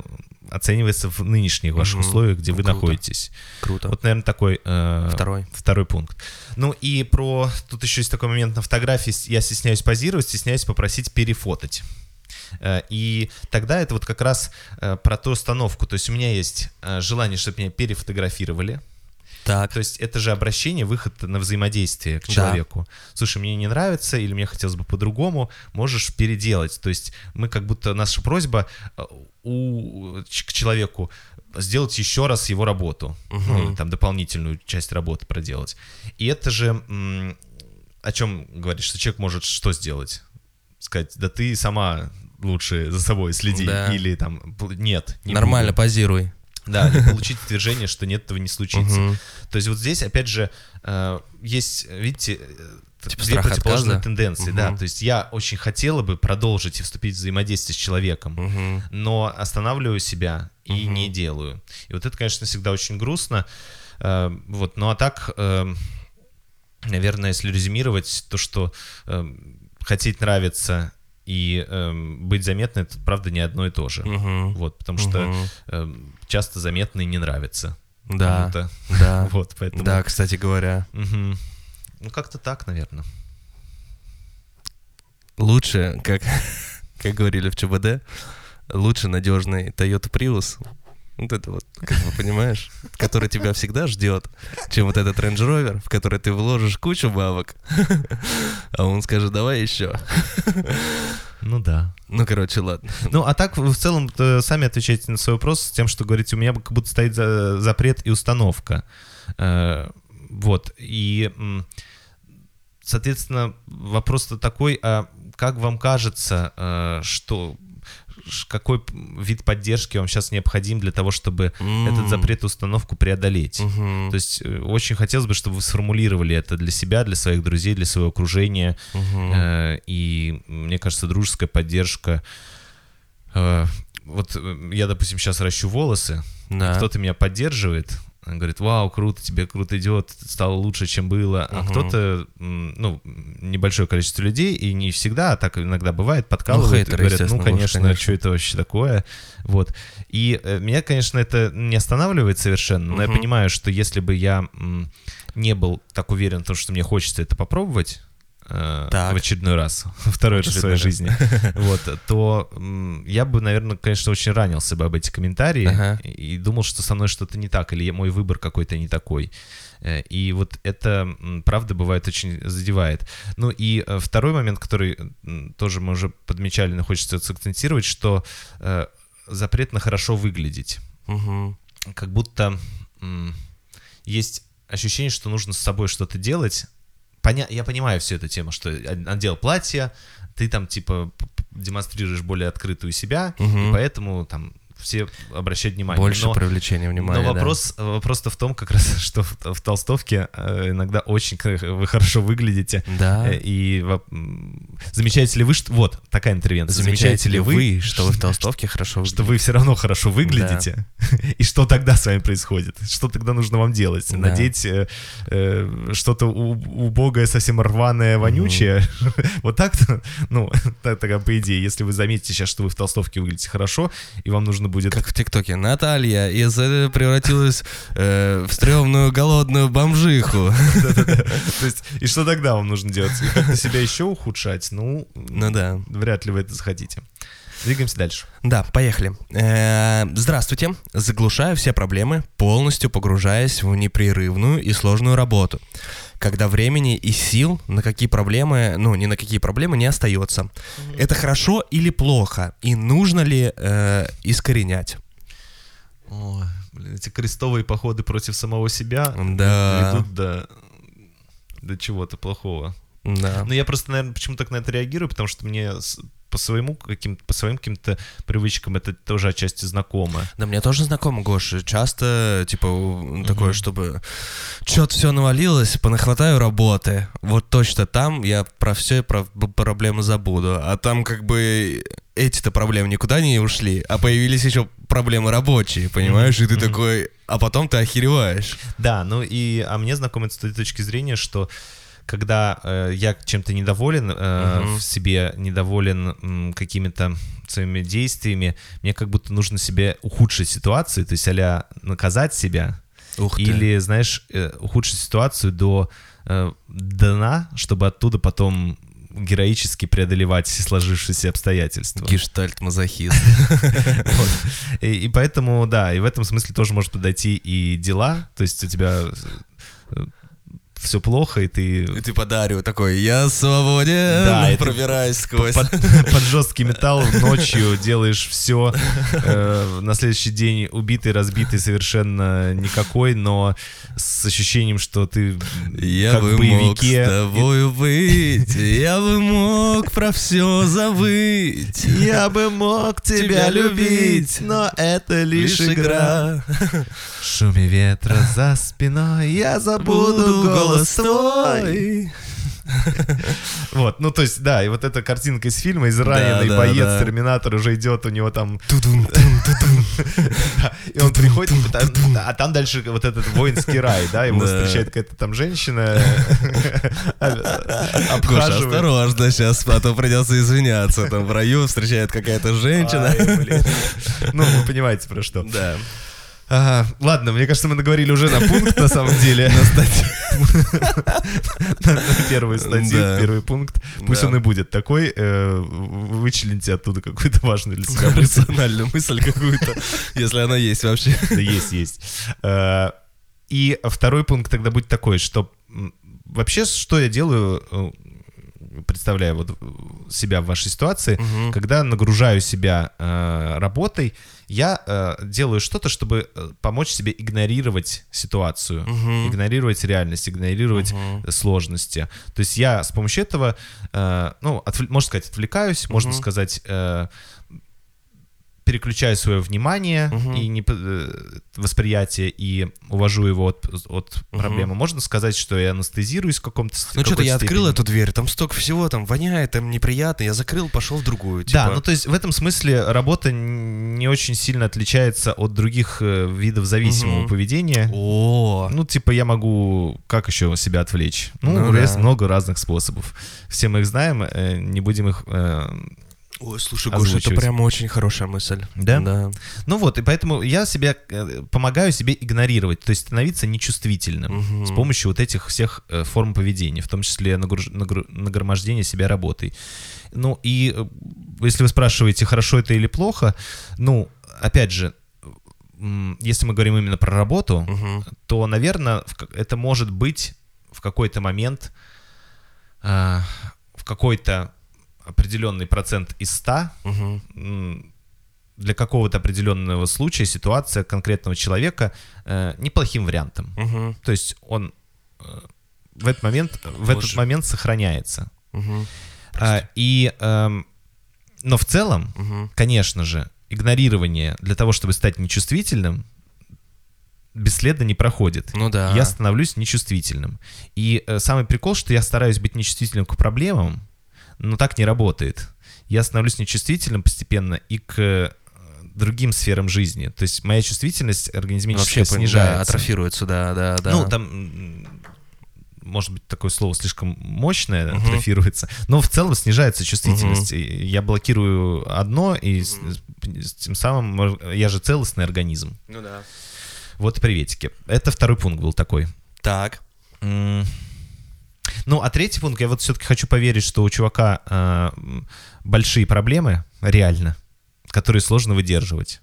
оценивается в нынешних ваших Мгм. условиях, где Ну, вы круто. находитесь? Круто. Вот, наверное, такой э, Второй. второй пункт. Ну и про... Тут еще есть такой момент на фотографии. Я стесняюсь позировать, стесняюсь попросить перефотать. Э, И тогда это вот как раз э, про ту установку. То есть у меня есть э, желание, чтобы меня перефотографировали. Так. То есть это же обращение, выход на взаимодействие к Да. человеку. Слушай, мне не нравится или мне хотелось бы по-другому, можешь переделать. То есть мы как будто наша просьба э, у, к человеку сделать еще раз его работу, ну, Мгм. там дополнительную часть работы проделать. И это же о чем говоришь, что человек может что сделать? Сказать, да ты сама лучше за собой следи, Да. или там нет. не Нормально, буду. позируй. Да, и получить утверждение, что нет, этого не случится. То есть вот здесь, опять же, э, есть, видите, э, Типа две противоположные отказа? тенденции, да. Мгм. То есть я очень хотела бы продолжить и вступить в взаимодействие с человеком, Мгм. но останавливаю себя и Мгм. не делаю. И вот это, конечно, всегда очень грустно. Э, Вот, ну а так, наверное, если резюмировать, то, что хотеть нравиться и э, быть заметной, это, правда, не одно и то же. Мгм. Вот, потому что Мгм. э, часто заметный не нравится Да, кому-то. да. Вот, поэтому... Да, кстати говоря. Мгм. Ну, как-то так, наверное. Лучше, как, как говорили в ЧБД, лучше надежный Toyota Prius. Вот это вот, как бы понимаешь, который тебя всегда ждет, чем вот этот Range Rover, в который ты вложишь кучу бабок, а он скажет, давай еще. Ну да. Ну, короче, ладно. Ну, а так, в целом, э, сами отвечаете на свой вопрос с тем, что говорите, у меня как будто стоит за- запрет и установка. Э, Вот. И, соответственно, вопрос-то такой, а как вам кажется, э, что какой вид поддержки вам сейчас необходим для того, чтобы этот М. запрет и установку преодолеть? Мгм. То есть э, очень хотелось бы, чтобы вы сформулировали это для себя, для своих друзей, для своего окружения. Э, И мне кажется, дружеская поддержка. э, Вот я, допустим, сейчас ращу волосы, Да. кто-то меня поддерживает, он говорит, вау, круто, тебе круто идет, стало лучше, чем было. А Мгм. кто-то, ну, небольшое количество людей, и не всегда, а так иногда бывает, подкалывают и хейтеры, говорят, ну, естественно, будут, конечно, конечно. что это вообще такое? Вот. И э, меня, конечно, это не останавливает совершенно, но я понимаю, что если бы я не был так уверен в том, что мне хочется это попробовать, Так. в очередной раз, второй раз в своей раз. жизни, вот, то я бы, наверное, конечно, очень ранился бы об эти комментарии Ага. и думал, что со мной что-то не так, или мой выбор какой-то не такой. Э, И вот это, правда, бывает очень задевает. Ну и э, второй момент, который тоже мы уже подмечали, но хочется сакцентировать, что э, запрет на хорошо выглядеть. Мгм. Как будто есть ощущение, что нужно с собой что-то делать. Поня- я понимаю всю эту тему, что надел платье, ты там типа демонстрируешь более открытую себя, Мгм. и поэтому там все обращают внимание. Больше Но- привлечения внимания. но да. вопрос, вопрос-то в том, как раз, что в, в толстовке э, иногда очень вы хорошо выглядите. Да. Э, И замечаете ли вы, что... Вот, такая интервенция. Замечаете ли вы, что вы в толстовке хорошо что вы все равно хорошо выглядите? И что тогда с вами происходит? Что тогда нужно вам делать? Да. Надеть э, э, что-то убогое, совсем рваное, вонючее? Вот так-то? Ну, так тогда по идее, если вы заметите сейчас, что вы в толстовке выглядите хорошо, и вам нужно будет... Как в ТикТоке. Наталья из э, превратилась э, в стрёмную голодную бомжиху. То есть, и что тогда вам нужно делать? И как-то себя еще ухудшать? Ну, Ну да. вряд ли вы это захотите. Двигаемся дальше. Да, поехали. Э, Здравствуйте. Заглушаю все проблемы, полностью погружаясь в непрерывную и сложную работу. Когда времени и сил на какие проблемы, ну, ни на какие проблемы не остается. Это хорошо или плохо? И нужно ли э, искоренять? Блин, эти крестовые походы против самого себя Да. ведут до, до чего-то плохого. Да. Но я просто, наверное, почему так на это реагирую, потому что мне по своему каким по своим каким-то привычкам это тоже отчасти знакомо. Да, мне тоже знакомо, Гоша. Часто, типа, у- такое, чтобы что-то все навалилось, понахватаю работы. Вот точно там я про все про проблемы забуду. А там как бы эти-то проблемы никуда не ушли, а появились еще проблемы рабочие, понимаешь? И ты такой, а потом ты охереваешь. Да, ну и, а мне знакомо с той точки зрения, что когда э, я чем-то недоволен э, Мгм. в себе, недоволен м, какими-то своими действиями, мне как будто нужно себе ухудшить ситуацию, то есть а наказать себя, Ух ты. или, знаешь, э, ухудшить ситуацию до э, дна, чтобы оттуда потом героически преодолевать сложившиеся обстоятельства. Гештальт-мазохист. Вот. И, и поэтому, да, и в этом смысле тоже может подойти и дела, то есть у тебя все плохо, и ты И ты подарю такой, я свободен, Да, и пробираюсь сквозь. под, под жесткий металл ночью делаешь все, на следующий день убитый, разбитый, совершенно никакой, но с ощущением, что ты Я как бы в мог с боевике. тобою быть, я бы мог про все забыть. Я бы мог тебя любить, но это лишь игра. шуме ветра за спиной я забуду голос твой. Вот, ну то есть, да, и вот эта картинка из фильма, израненный да, боец, да. терминатор уже идет, у него там... Да, и он приходит, а там дальше вот этот воинский рай, да, его Да. встречает какая-то там женщина, Гоша, осторожно сейчас, а то придется извиняться. Там в раю встречает какая-то женщина. Ну, вы понимаете, про что. Да. Ага, ладно, мне кажется, мы наговорили уже на пункт, на самом деле. На первую статью, первый пункт. Пусть он и будет такой. э, Вычлените оттуда какую-то важную для себя мысль. Рациональную мысль какую-то, если она есть вообще. Есть, есть. Э, И второй пункт тогда будет такой, что вообще, что я делаю, э, представляя вот себя в вашей ситуации, когда нагружаю себя э, работой, я э, делаю что-то, чтобы э, помочь себе игнорировать ситуацию, Мгм. игнорировать реальность, игнорировать э, сложности. То есть я с помощью этого, э, ну, отвл- можно сказать, отвлекаюсь, можно Мгм. сказать, э, переключаю свое внимание Мгм. и не, э, восприятие и увожу его от, от Мгм. проблемы. Можно сказать, что я анестезируюсь в каком-то Ну что-то я открыл эту дверь, там столько всего, там воняет, там неприятно, я закрыл, пошел в другую. Да, типа. ну то есть в этом смысле работа не очень сильно отличается от других э, видов зависимого Мгм. поведения. О, Ну, типа, я могу как еще себя отвлечь? Ну, Ну да. много разных способов. Все мы их знаем, э, не будем их... Ой, слушай, Гоша, это прям очень хорошая мысль. Да? Да. Ну вот, и поэтому я себя э, помогаю себе игнорировать, то есть становиться нечувствительным Мгм. с помощью вот этих всех э, форм поведения, в том числе нагруж- нагру- нагромождения себя работой. Ну и э, если вы спрашиваете, хорошо это или плохо, ну, опять же, если мы говорим именно про работу, Мгм. то, наверное, это может быть в какой-то момент, а, в какой-то определенный процент из 100 Мгм. м, для какого-то определенного случая ситуация конкретного человека э, неплохим вариантом. Мгм. То есть он э, в этот момент, в этот момент сохраняется. Мгм. А, и, эм, но в целом, Мгм. конечно же, игнорирование для того, чтобы стать нечувствительным, бесследно не проходит. Ну да. Я становлюсь нечувствительным. И э, самый прикол, что я стараюсь быть нечувствительным к проблемам, но так не работает. Я становлюсь нечувствительным постепенно и к э, другим сферам жизни. То есть моя чувствительность организмическая Вообще снижается. да, атрофируется, да, да, да. Ну, там, может быть, такое слово слишком мощное, Мгм. атрофируется, но в целом снижается чувствительность. И Я блокирую одно, и с тем самым я же целостный организм. Ну да. Вот приветики. Это второй пункт был такой. Так. Ну, а третий пункт, я вот все-таки хочу поверить, что у чувака э, большие проблемы, реально, которые сложно выдерживать.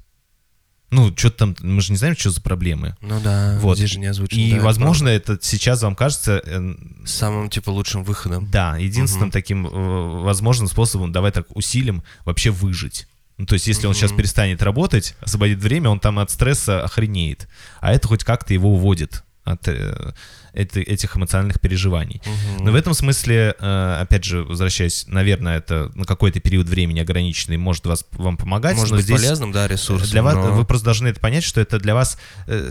Ну, что там, мы же не знаем, что за проблемы. Ну да, Вот. здесь же не озвучено. И, да, это возможно, это сейчас вам кажется, э, самым, типа, лучшим выходом. да, единственным Мгм. таким э, возможным способом, давай так усилим, вообще выжить. Ну, то есть, если он сейчас перестанет работать, освободит время, он там от стресса охренеет. А это хоть как-то его уводит от э, эти- этих эмоциональных переживаний. Мгм. Но в этом смысле, э, опять же, возвращаясь, наверное, это на какой-то период времени ограниченный может вас, вам помогать. Может быть здесь полезным, да, ресурсом, Для вас, но вы просто должны это понять, что это для вас э,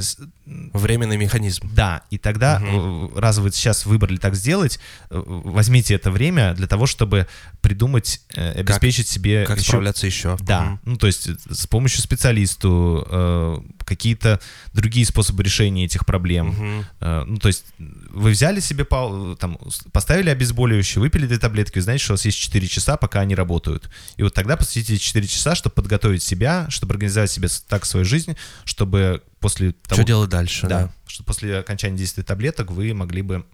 временный механизм. да, и тогда, э, раз вы сейчас выбрали так сделать, возьмите это время для того, чтобы придумать, обеспечить себе Как еще- справляться еще? Да, ну то есть с помощью специалисту, какие-то другие способы решения этих проблем. Э, ну то есть вы взяли себе, там, поставили обезболивающее, выпили две таблетки, вы знаете, что у вас есть 4 часа, пока они работают. И вот тогда посвятите 4 часа, чтобы подготовить себя, чтобы организовать себе так свою жизнь, чтобы после того... Что делать дальше? Да, Да. что после окончания действия таблеток вы могли бы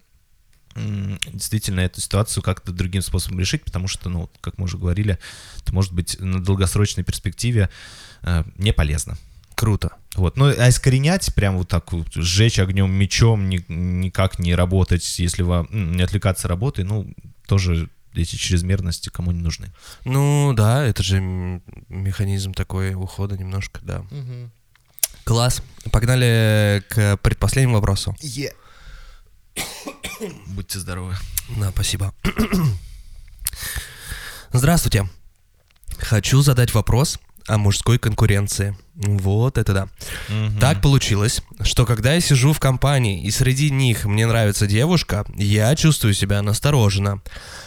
действительно эту ситуацию как-то другим способом решить, потому что, ну, как мы уже говорили, это может быть на долгосрочной перспективе э, не полезно. Круто. Вот. Ну, а искоренять, прям вот так вот, сжечь огнем, мечом, ни- никак не работать, если вам не отвлекаться работой, ну, тоже эти чрезмерности кому не нужны. Ну да, это же механизм такой ухода немножко, да. Класс. Погнали к предпоследнему вопросу. Будьте здоровы. Да, спасибо. Здравствуйте. Хочу задать вопрос о мужской конкуренции. Вот это да. Так получилось, что когда я сижу в компании и среди них мне нравится девушка, я чувствую себя настороженно.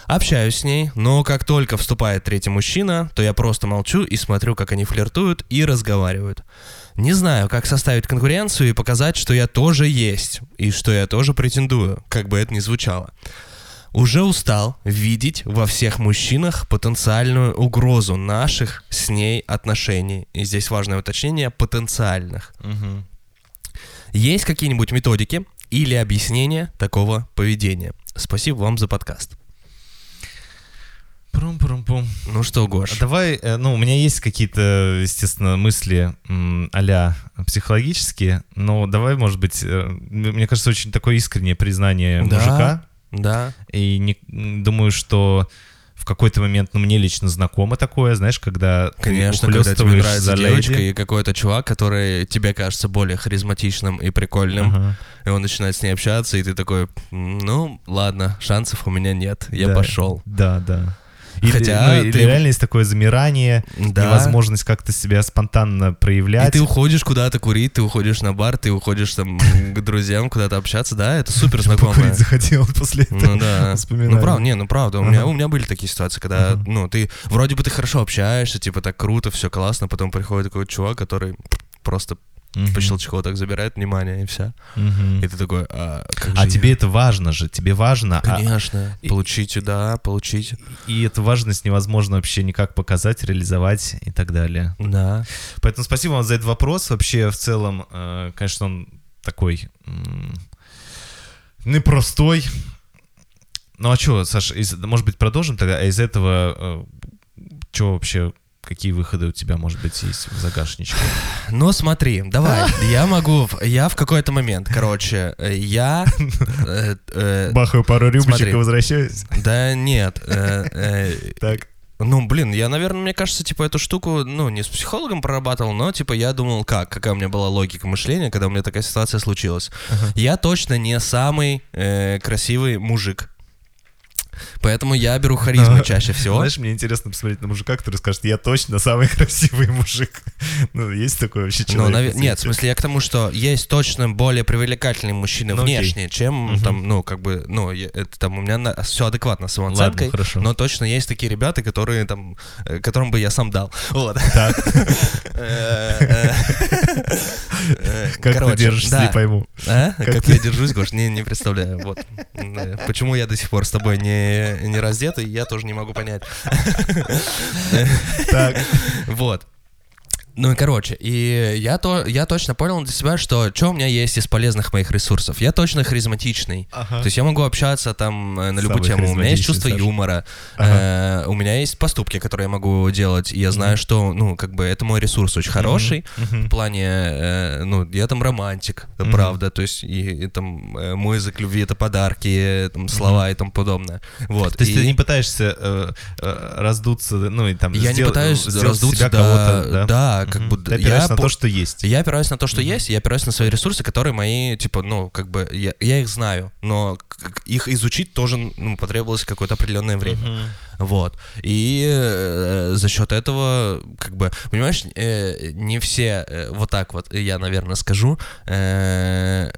Общаюсь с ней, но как только вступает третий мужчина, то я просто молчу и смотрю, как они флиртуют и разговаривают. Не знаю, как составить конкуренцию и показать, что я тоже есть, и что я тоже претендую, как бы это ни звучало. Уже устал видеть во всех мужчинах потенциальную угрозу наших с ней отношений. И здесь важное уточнение потенциальных. Мгм. Есть какие-нибудь методики или объяснения такого поведения? Спасибо вам за подкаст. Прум-прум-пум. Ну что, Гош? А Давай, э, ну, у меня есть какие-то, естественно, мысли а-ля психологические, но давай, может быть, э, мне кажется, очень такое искреннее признание Да. мужика, Да. и не, думаю, что в какой-то момент, ну, мне лично знакомо такое, знаешь, когда Конечно, когда тебе нравится за девочка леди. и какой-то чувак, который тебе кажется более харизматичным и прикольным, Ага. и он начинает с ней общаться, и ты такой, «М, ну, ладно, шансов у меня нет, я Да. пошел. Да, да. И, Хотя ну, и ты- реально есть такое замирание, Да. невозможность как-то себя спонтанно И проявлять. ты уходишь куда-то курить, ты уходишь на бар, ты уходишь там к друзьям куда-то общаться, да, это супер знакомое. Покурить захотел после этого. Ну да. Ну правда, не, ну правда, у меня, у меня были такие ситуации, когда, ну, ты вроде бы ты хорошо общаешься, типа так круто, все классно, потом приходит такой чувак, который просто Мгм. по щелчку так забирает внимание и все. Мгм. И ты такой, а как же А я?» тебе это важно же, тебе важно. а- Конечно. и- Получить, да, получить. И эту важность невозможно вообще никак показать, реализовать и так далее. Да. Поэтому спасибо вам за этот вопрос. Вообще, в целом, э, конечно, он такой непростой. Ну а что, Саша, из- может быть, продолжим тогда? А из этого что вообще, какие выходы у тебя, может быть, есть в загашничке? Ну смотри, давай, я могу, я в какой-то момент, короче, э, я... э, э, Бахаю пару рюмочек смотри. и возвращаюсь. Да нет, э, э, Так. Ну, блин, я, наверное, мне кажется, типа, эту штуку, ну, не с психологом прорабатывал, но, типа, я думал, как, какая у меня была логика мышления, когда у меня такая ситуация случилась. Я точно не самый э, красивый мужик. Поэтому я беру харизму чаще всего. Знаешь, мне интересно посмотреть на мужика, который скажет, я точно самый красивый мужик. Ну, есть такой вообще Ну, человек? наве- на нет, в смысле, я к тому, что есть точно более привлекательные мужчины Ну, окей. внешне, чем Мгм. там, ну, как бы, ну, я- это там у меня все адекватно с Ладно, самооценкой, хорошо. но точно есть такие ребята, которые там, э, которым бы я сам дал. Вот. Так, Э, э, как ты держишься, не пойму. А? Как я держусь, Гош, не, представляю. Вот. Почему я до сих пор с тобой не, не раздетый, я тоже не могу понять. Так. Вот. Ну и короче, и я, то, я точно понял для себя, что что у меня есть из полезных моих ресурсов. Я точно харизматичный. Ага. То есть я могу общаться там э, на любую Самый тему. У меня есть чувство Саша. юмора. Ага. э, у меня есть поступки, которые я могу делать. И я знаю, что, ну, как бы это мой ресурс очень хороший. Мгм. В плане, э, ну, я там романтик, это Мгм. правда. То есть, и, и там э, мой язык любви это подарки, там слова и тому подобное. Вот. То есть и ты не пытаешься э, э, раздуться, ну и там я не сделать- пытаюсь раздуться себя до, кого-то, да? да, как бы... Ты опираешься я на то, что есть. Я опираюсь на то, что есть, я опираюсь на свои ресурсы, которые мои, типа, ну, как бы, я, я их знаю, но их изучить тоже ну, потребовалось какое-то определенное время. Вот. И э, за счет этого, как бы, понимаешь, э, не все э, вот так вот, я, наверное, скажу, э,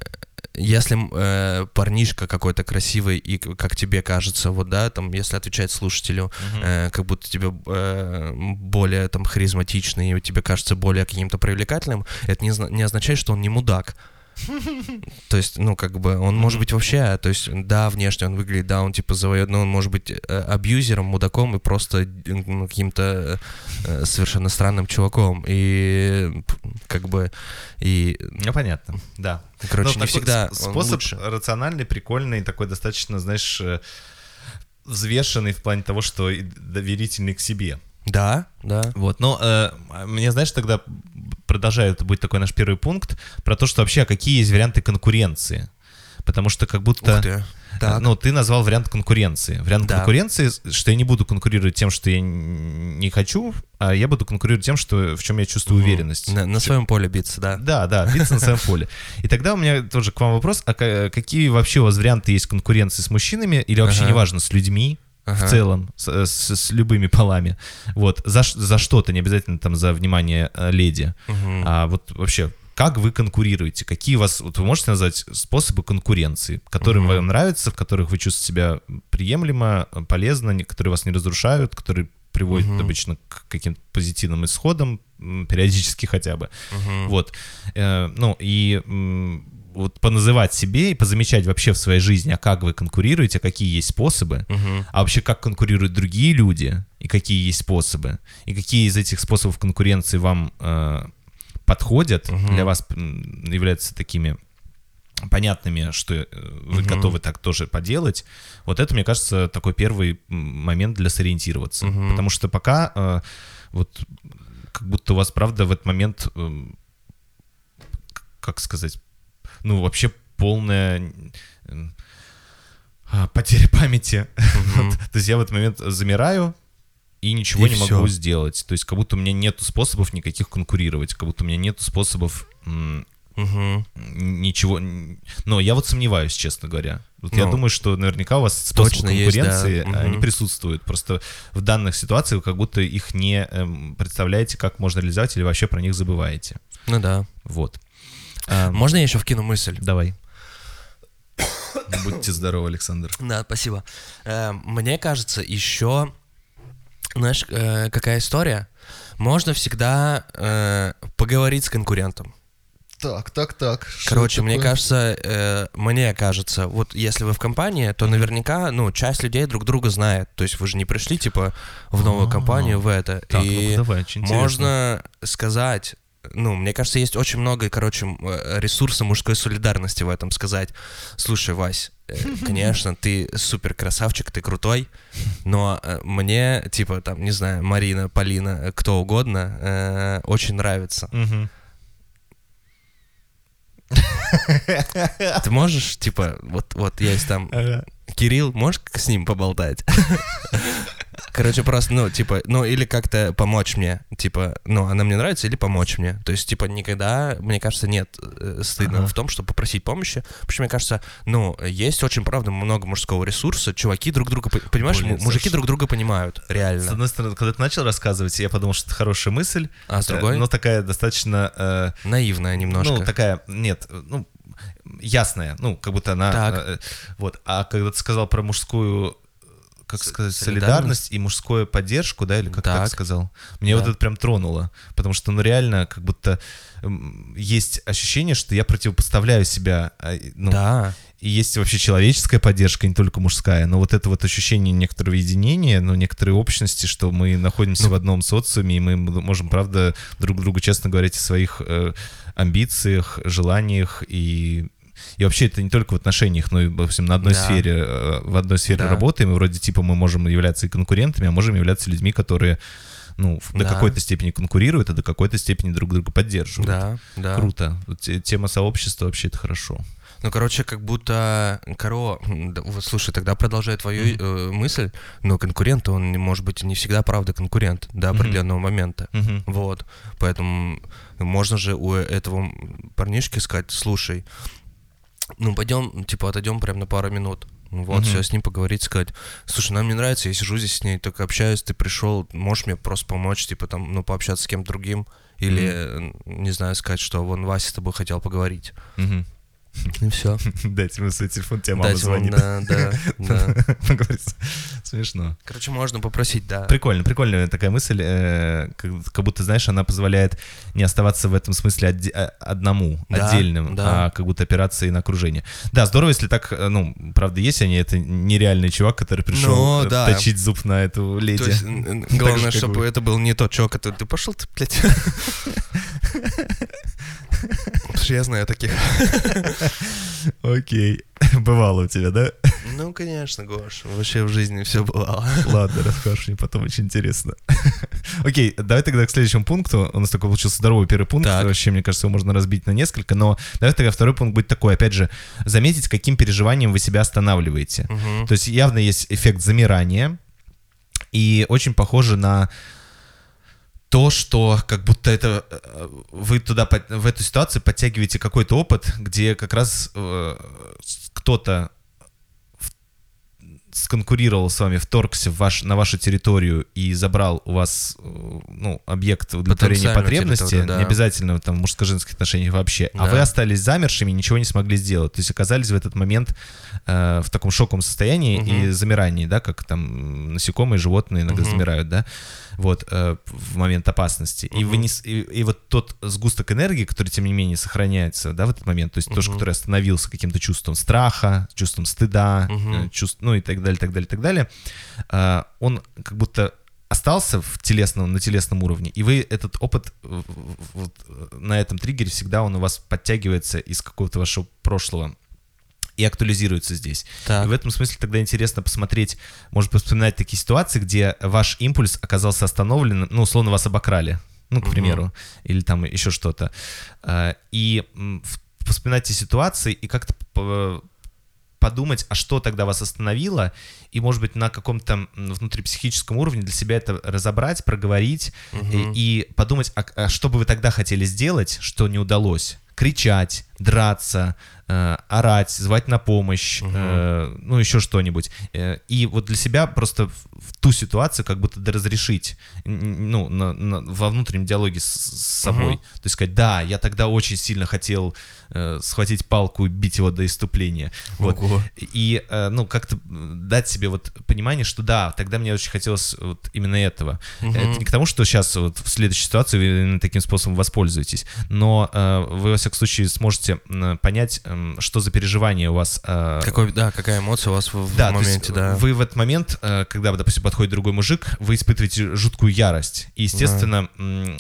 если э, парнишка какой-то красивый и, как тебе кажется, вот, да, там, если отвечать слушателю, Мгм. э, как будто тебе э, более там харизматичный, и тебе кажется более каким-то привлекательным, это не, не означает, что он не мудак. То есть, ну, как бы, он может быть вообще, то есть, да, внешне он выглядит, да, он типа завоет, но он может быть э, абьюзером, мудаком и просто э, ну, каким-то э, совершенно странным чуваком. И как бы, и, Ну, понятно, да. короче, Ну, не всегда способ лучше. рациональный, прикольный, такой достаточно, знаешь, взвешенный в плане того, что доверительный к себе. Да, да. Вот, но э, мне, знаешь, тогда продолжаю, это будет такой наш первый пункт, про то, что вообще, а какие есть варианты конкуренции. Потому что как будто... Ух ты. э, Так. Ну, ты назвал вариант конкуренции. Вариант Да. конкуренции, что я не буду конкурировать тем, что я не хочу, а я буду конкурировать тем, что, в чем я чувствую Мгм. уверенность. На, на своем поле биться, да. Да, да, биться на своем поле. И тогда у меня тоже к вам вопрос, а ка- какие вообще у вас варианты есть конкуренции с мужчинами или вообще неважно, с людьми Ага. в целом, с, с- с любыми полами? Вот, за, за что-то, не обязательно там за внимание э, леди, Мгм. а вот вообще, как вы конкурируете? Какие у вас, вот вы можете назвать способы конкуренции, которые Мгм. вам нравятся, в которых вы чувствуете себя приемлемо, э, полезно, которые вас не разрушают, которые приводят Мгм. обычно к каким-то позитивным исходам, периодически хотя бы. Мгм. Вот. Э, ну, и вот поназывать себе и позамечать вообще в своей жизни, а как вы конкурируете, а какие есть способы, Мгм. а вообще как конкурируют другие люди, и какие есть способы, и какие из этих способов конкуренции вам э, подходят, Мгм. для вас являются такими понятными, что э, вы Мгм. готовы так тоже поделать, вот это, мне кажется, такой первый момент для сориентироваться. Мгм. Потому что пока э, вот как будто у вас, правда, в этот момент, к- как сказать, ну, вообще полная а, потеря памяти. То есть я в этот момент замираю и ничего И не могу сделать. То есть как будто у меня нет способов никаких конкурировать, как будто у меня нет способов ничего... Но я вот сомневаюсь, честно говоря. Вот я Ну, думаю, что наверняка у вас способы точно есть, да. конкуренции, Мгм. они присутствуют. Просто в данных ситуациях вы как будто их не эм, представляете, как можно реализовать, или вообще про них забываете. Ну да. Вот. А, Можно я еще вкину мысль? Давай. Будьте здоровы, Александр. Да, спасибо. Э, Мне кажется, еще, знаешь, э, какая история? Можно всегда э, поговорить с конкурентом. Так, так, так. Короче, мне кажется, э, мне кажется, вот если вы в компании, то наверняка, ну, часть людей друг друга знает. То есть вы же не пришли, типа, в новую А. компанию, в это. Так, и ну давай, очень интересно. можно сказать, ну, мне кажется, есть очень много, короче, э, ресурса мужской солидарности в этом сказать. Слушай, Вась, э, конечно, ты супер красавчик, ты крутой, но э, мне, типа, там, не знаю, Марина, Полина, кто угодно, э, очень нравится. Ты можешь, типа, вот, вот есть там. Кирилл, можешь с ним поболтать? Короче, просто, ну, типа, ну, или как-то помочь мне, типа, ну, она мне нравится, или помочь мне. То есть, типа, никогда, мне кажется, нет э, стыдного Ага. в том, чтобы попросить помощи. Почему, мне кажется, ну, есть очень, правда, много мужского ресурса, чуваки друг друга, по- понимаешь, Блин, му- мужики Саш. друг друга понимают, С реально. одной стороны, когда ты начал рассказывать, я подумал, что это хорошая мысль. А с э, другой, Но такая достаточно... э, наивная немножко. Ну, такая, нет, ну, ясная, ну, как будто она... Так. э, вот, а когда ты сказал про мужскую, как сказать, солидарность? солидарность и мужскую поддержку, да, или как так Так. сказал, мне Да. вот это прям тронуло, потому что, ну, реально, как будто есть ощущение, что я противопоставляю себя, а, ну, Да, и есть вообще человеческая поддержка, не только мужская, но вот это вот ощущение некоторого единения, ну, некоторой общности, что мы находимся Ну. в одном социуме, и мы можем, правда, друг другу честно говорить о своих э, амбициях, желаниях и и вообще это не только в отношениях, но и, допустим, на одной Да. сфере, э, в одной сфере Да. работаем, и вроде типа мы можем являться и конкурентами, а можем являться людьми, которые, ну, в- до Да. какой-то степени конкурируют, а до какой-то степени друг друга поддерживают. да, да. Круто. Тема сообщества вообще это хорошо. Ну, короче, как будто, коро, да, слушай, тогда продолжай твою э, мысль, но конкурент, он, может быть, не всегда правда конкурент до определенного момента. Мгм. Вот, поэтому можно же у этого парнишки сказать, слушай, ну пойдем, типа отойдем прям на пару минут. Ну Вот, Мгм. все с ним поговорить, сказать, слушай, нам не нравится, я сижу здесь с ней, только общаюсь, ты пришел, можешь мне просто помочь, типа там, ну, пообщаться с кем-то другим, или, э, не знаю, сказать, что вон Вася с тобой хотел поговорить. Мгм. И все. Дайте ему свой телефон, тебе мама звонит. да, да, да. Смешно. Короче, можно попросить, да. Прикольно, прикольная такая мысль, э, как, как будто, знаешь, она позволяет не оставаться в этом смысле отде- а- одному, Да, отдельным, да. а как будто опираться и на окружение. Да, здорово, если так, э, ну, правда, есть они, это нереальный чувак, который пришел Ну, э, да. точить зуб на эту леди. То есть, же, главное, чтобы вы. это был не тот чувак, который ты пошел ты, блядь. Я знаю таких. Окей. Бывало у тебя, да? Ну, конечно, Гош, вообще в жизни все бывало. Ладно, расскажешь мне потом, очень интересно. Окей, давай тогда к следующему пункту. У нас такой получился здоровый первый пункт. Так. Вообще, мне кажется, его можно разбить на несколько. Но давай тогда второй пункт будет такой. Опять же, заметить, каким переживанием вы себя останавливаете. Мгм. То есть явно есть эффект замирания. И очень похоже на то, что как будто это э, вы туда в эту ситуацию подтягиваете какой-то опыт, где как раз э, кто-то сконкурировал с вами, вторгся в ваш, на вашу территорию и забрал у вас э, ну, объект удовлетворения потребности, да. не обязательно там в мужско-женских отношениях вообще, а Да. вы остались замершими и ничего не смогли сделать. То есть оказались в этот момент э, в таком шоковом состоянии и Мгм. замирании, да, как там насекомые, животные иногда Мгм. замирают, да, вот, э, в момент опасности. И, вы не и, и вот тот сгусток энергии, который, тем не менее, сохраняется, да, в этот момент, то есть тоже, Мгм. который остановился каким-то чувством страха, чувством стыда, Мгм. э, чувств, ну и так далее, так далее, так далее, э, он как будто остался в телесном, на телесном уровне, и вы этот опыт э, вот, э, на этом триггере всегда он у вас подтягивается из какого-то вашего прошлого и актуализируется здесь. Так. И в этом смысле тогда интересно посмотреть, может вспоминать такие ситуации, где ваш импульс оказался остановлен, ну, условно, вас обокрали, ну, к Мгм. примеру, или там еще что-то. А, И вспоминать эти ситуации и как-то п- подумать, а что тогда вас остановило, и, может быть, на каком-то внутрипсихическом уровне для себя это разобрать, проговорить, Мгм. и, и подумать, а, а что бы вы тогда хотели сделать, что не удалось? Кричать, драться, э, орать, звать на помощь, Мгм. э, ну еще что-нибудь. Э, и вот для себя просто в, в ту ситуацию как будто доразрешить, н- ну, на- на- во внутреннем диалоге с, с собой. Мгм. То есть сказать, да, я тогда очень сильно хотел э, схватить палку и бить его до иступления. Вот. Ого. И, э, ну, как-то дать себе вот понимание, что да, тогда мне очень хотелось вот именно этого. Мгм. Это не к тому, что сейчас вот в следующей ситуации вы таким способом воспользуетесь, но э, вы, во всяком случае, сможете м, понять, что за переживание у вас. э, Какой, да, какая эмоция у вас в, в да, есть моменте, да. вы в этот момент, э, когда, допустим, подходит другой мужик, вы испытываете жуткую ярость. И, естественно, м,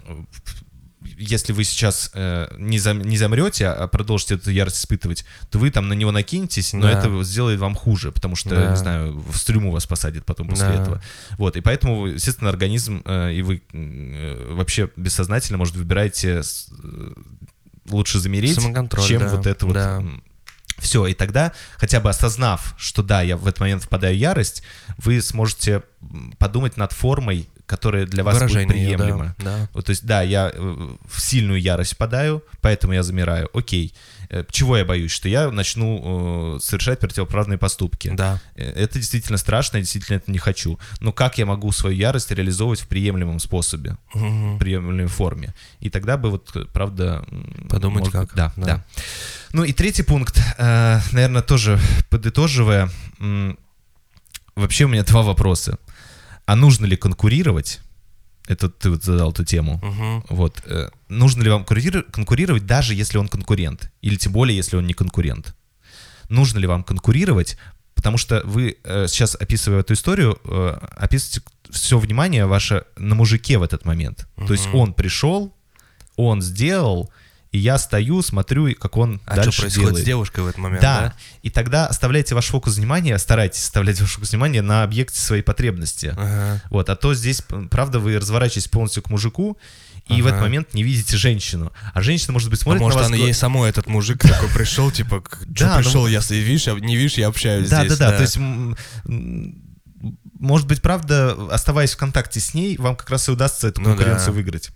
если вы сейчас э, не, зам- не замрете, а продолжите эту ярость испытывать, то вы там на него накинетесь, но Да. это сделает вам хуже, потому что, Да. не знаю, в стрюму вас посадит потом после Да. этого. Вот, и поэтому, естественно, организм, э, и вы э, вообще бессознательно, может, выбираете лучше замереть, Самоконтроль, чем да, вот это вот да. все, и тогда, хотя бы осознав, что да, я в этот момент впадаю в ярость, вы сможете подумать над формой, которая для вас будет Выражение да, приемлема. да. Вот, то есть, да, я э, в сильную ярость впадаю, поэтому я замираю. Окей. Э, Чего я боюсь? Что я начну э, совершать противоправные поступки. Да. Э, Это действительно страшно, я действительно это не хочу. Но как я могу свою ярость реализовывать в приемлемом способе, Мгм. в приемлемой форме? И тогда бы вот, правда... Подумать может как, Да, да. да. Ну и третий пункт, наверное, тоже подытоживая, вообще у меня два вопроса. А нужно ли конкурировать? Это ты вот задал эту тему. Мгм. Вот. э, Нужно ли вам конкурировать, даже если он конкурент? Или тем более, если он не конкурент? Нужно ли вам конкурировать? Потому что вы э, сейчас, описывая эту историю, э, описываете все внимание ваше на мужике в этот момент. То есть он пришел, он сделал, и я стою, смотрю, как он А дальше что происходит делает. с девушкой в этот момент, Да. да? И тогда оставляйте ваш фокус внимания, старайтесь оставлять ваш фокус внимания на объекте своей потребности. Ага. Вот, а то здесь, правда, вы разворачиваетесь полностью к мужику, и в этот Ага. момент не видите женщину. А женщина, может быть, А смотрит может, на вас... она гла- ей самой этот мужик такой пришел, типа, что пришел, я с- видишь, не видишь, я общаюсь здесь. да, да. То есть, может быть, правда, оставаясь в контакте с ней, вам как раз и удастся эту Ну конкуренцию да. выиграть.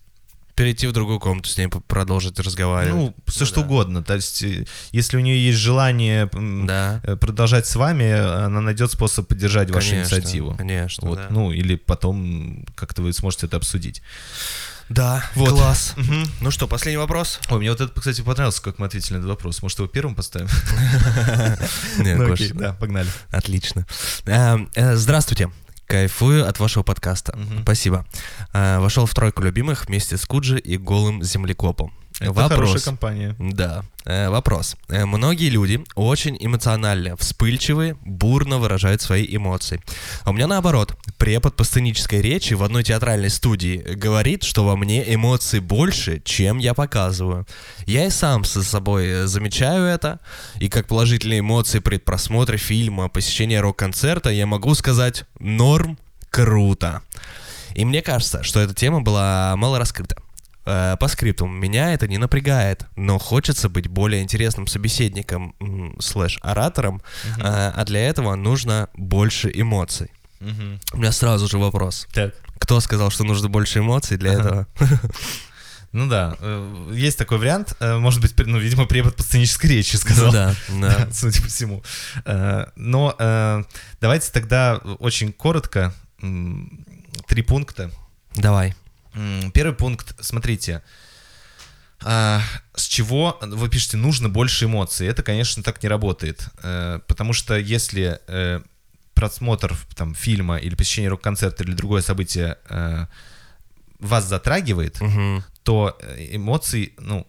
Перейти в другую комнату с ней продолжить разговаривать. Ну, все Ну что да. угодно. То есть, э, если у нее есть желание Да. э, продолжать с вами, она найдет способ поддержать вашу Конечно, инициативу. Конечно, Вот, да. Ну, или потом как-то вы сможете это обсудить. Да, Вот. класс. Мгм. Ну что, последний вопрос? Ой, мне вот это, кстати, понравилось, как мы ответили на этот вопрос. Может, его первым поставим? Нет, Ну, да, погнали. Отлично. Э, э, Здравствуйте. Кайфую от вашего подкаста. Мгм. Спасибо. Э, Вошел в тройку любимых вместе с Куджи и голым землекопом. Это хорошая компания. Да. Э, вопрос. Э, многие люди очень эмоциональны, вспыльчивые, бурно выражают свои эмоции. А у меня наоборот. Препод по сценической речи в одной театральной студии говорит, что во мне эмоций больше, чем я показываю. Я и сам со собой э, замечаю это, и как положительные эмоции при просмотре фильма, посещении рок-концерта я могу сказать «норм, круто». И мне кажется, что эта тема была мало раскрыта. Э, По скрипту, меня это не напрягает, но хочется быть более интересным собеседником м, слэш-оратором, э, а для этого нужно больше эмоций. Мгм. У меня сразу же вопрос. Так. Кто сказал, что нужно больше эмоций для Ага. этого? Ну да, э, есть такой вариант. Э, Может быть, ну, видимо, препод по сценической речи сказал. Ну да, да. судя по всему. Э, Но давайте тогда очень коротко три пункта. Давай. Первый пункт, смотрите, а, с чего вы пишете нужно больше эмоций. Это, конечно, так не работает, Э, потому что если э, просмотр там фильма или посещение рок-концерта или другое событие э, вас затрагивает, Мгм. то эмоций, ну,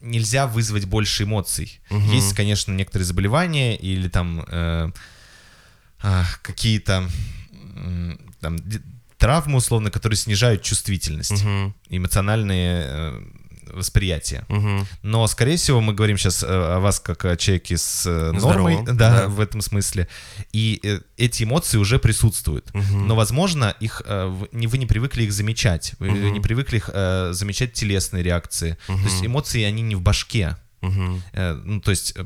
нельзя вызвать больше эмоций. Мгм. Есть, конечно, некоторые заболевания или там а, какие-то там, травмы, условно, которые снижают чувствительность, Мгм. эмоциональные э, восприятия. Мгм. Но, скорее всего, мы говорим сейчас о вас как о человеке с э, нормой, Здоровым, да, да. в этом смысле. И э, эти эмоции уже присутствуют. Мгм. Но, возможно, их, э, вы не привыкли их замечать. Вы Мгм. не привыкли их, э, замечать телесные реакции. То есть эмоции, они не в башке. Э, Ну, то есть э,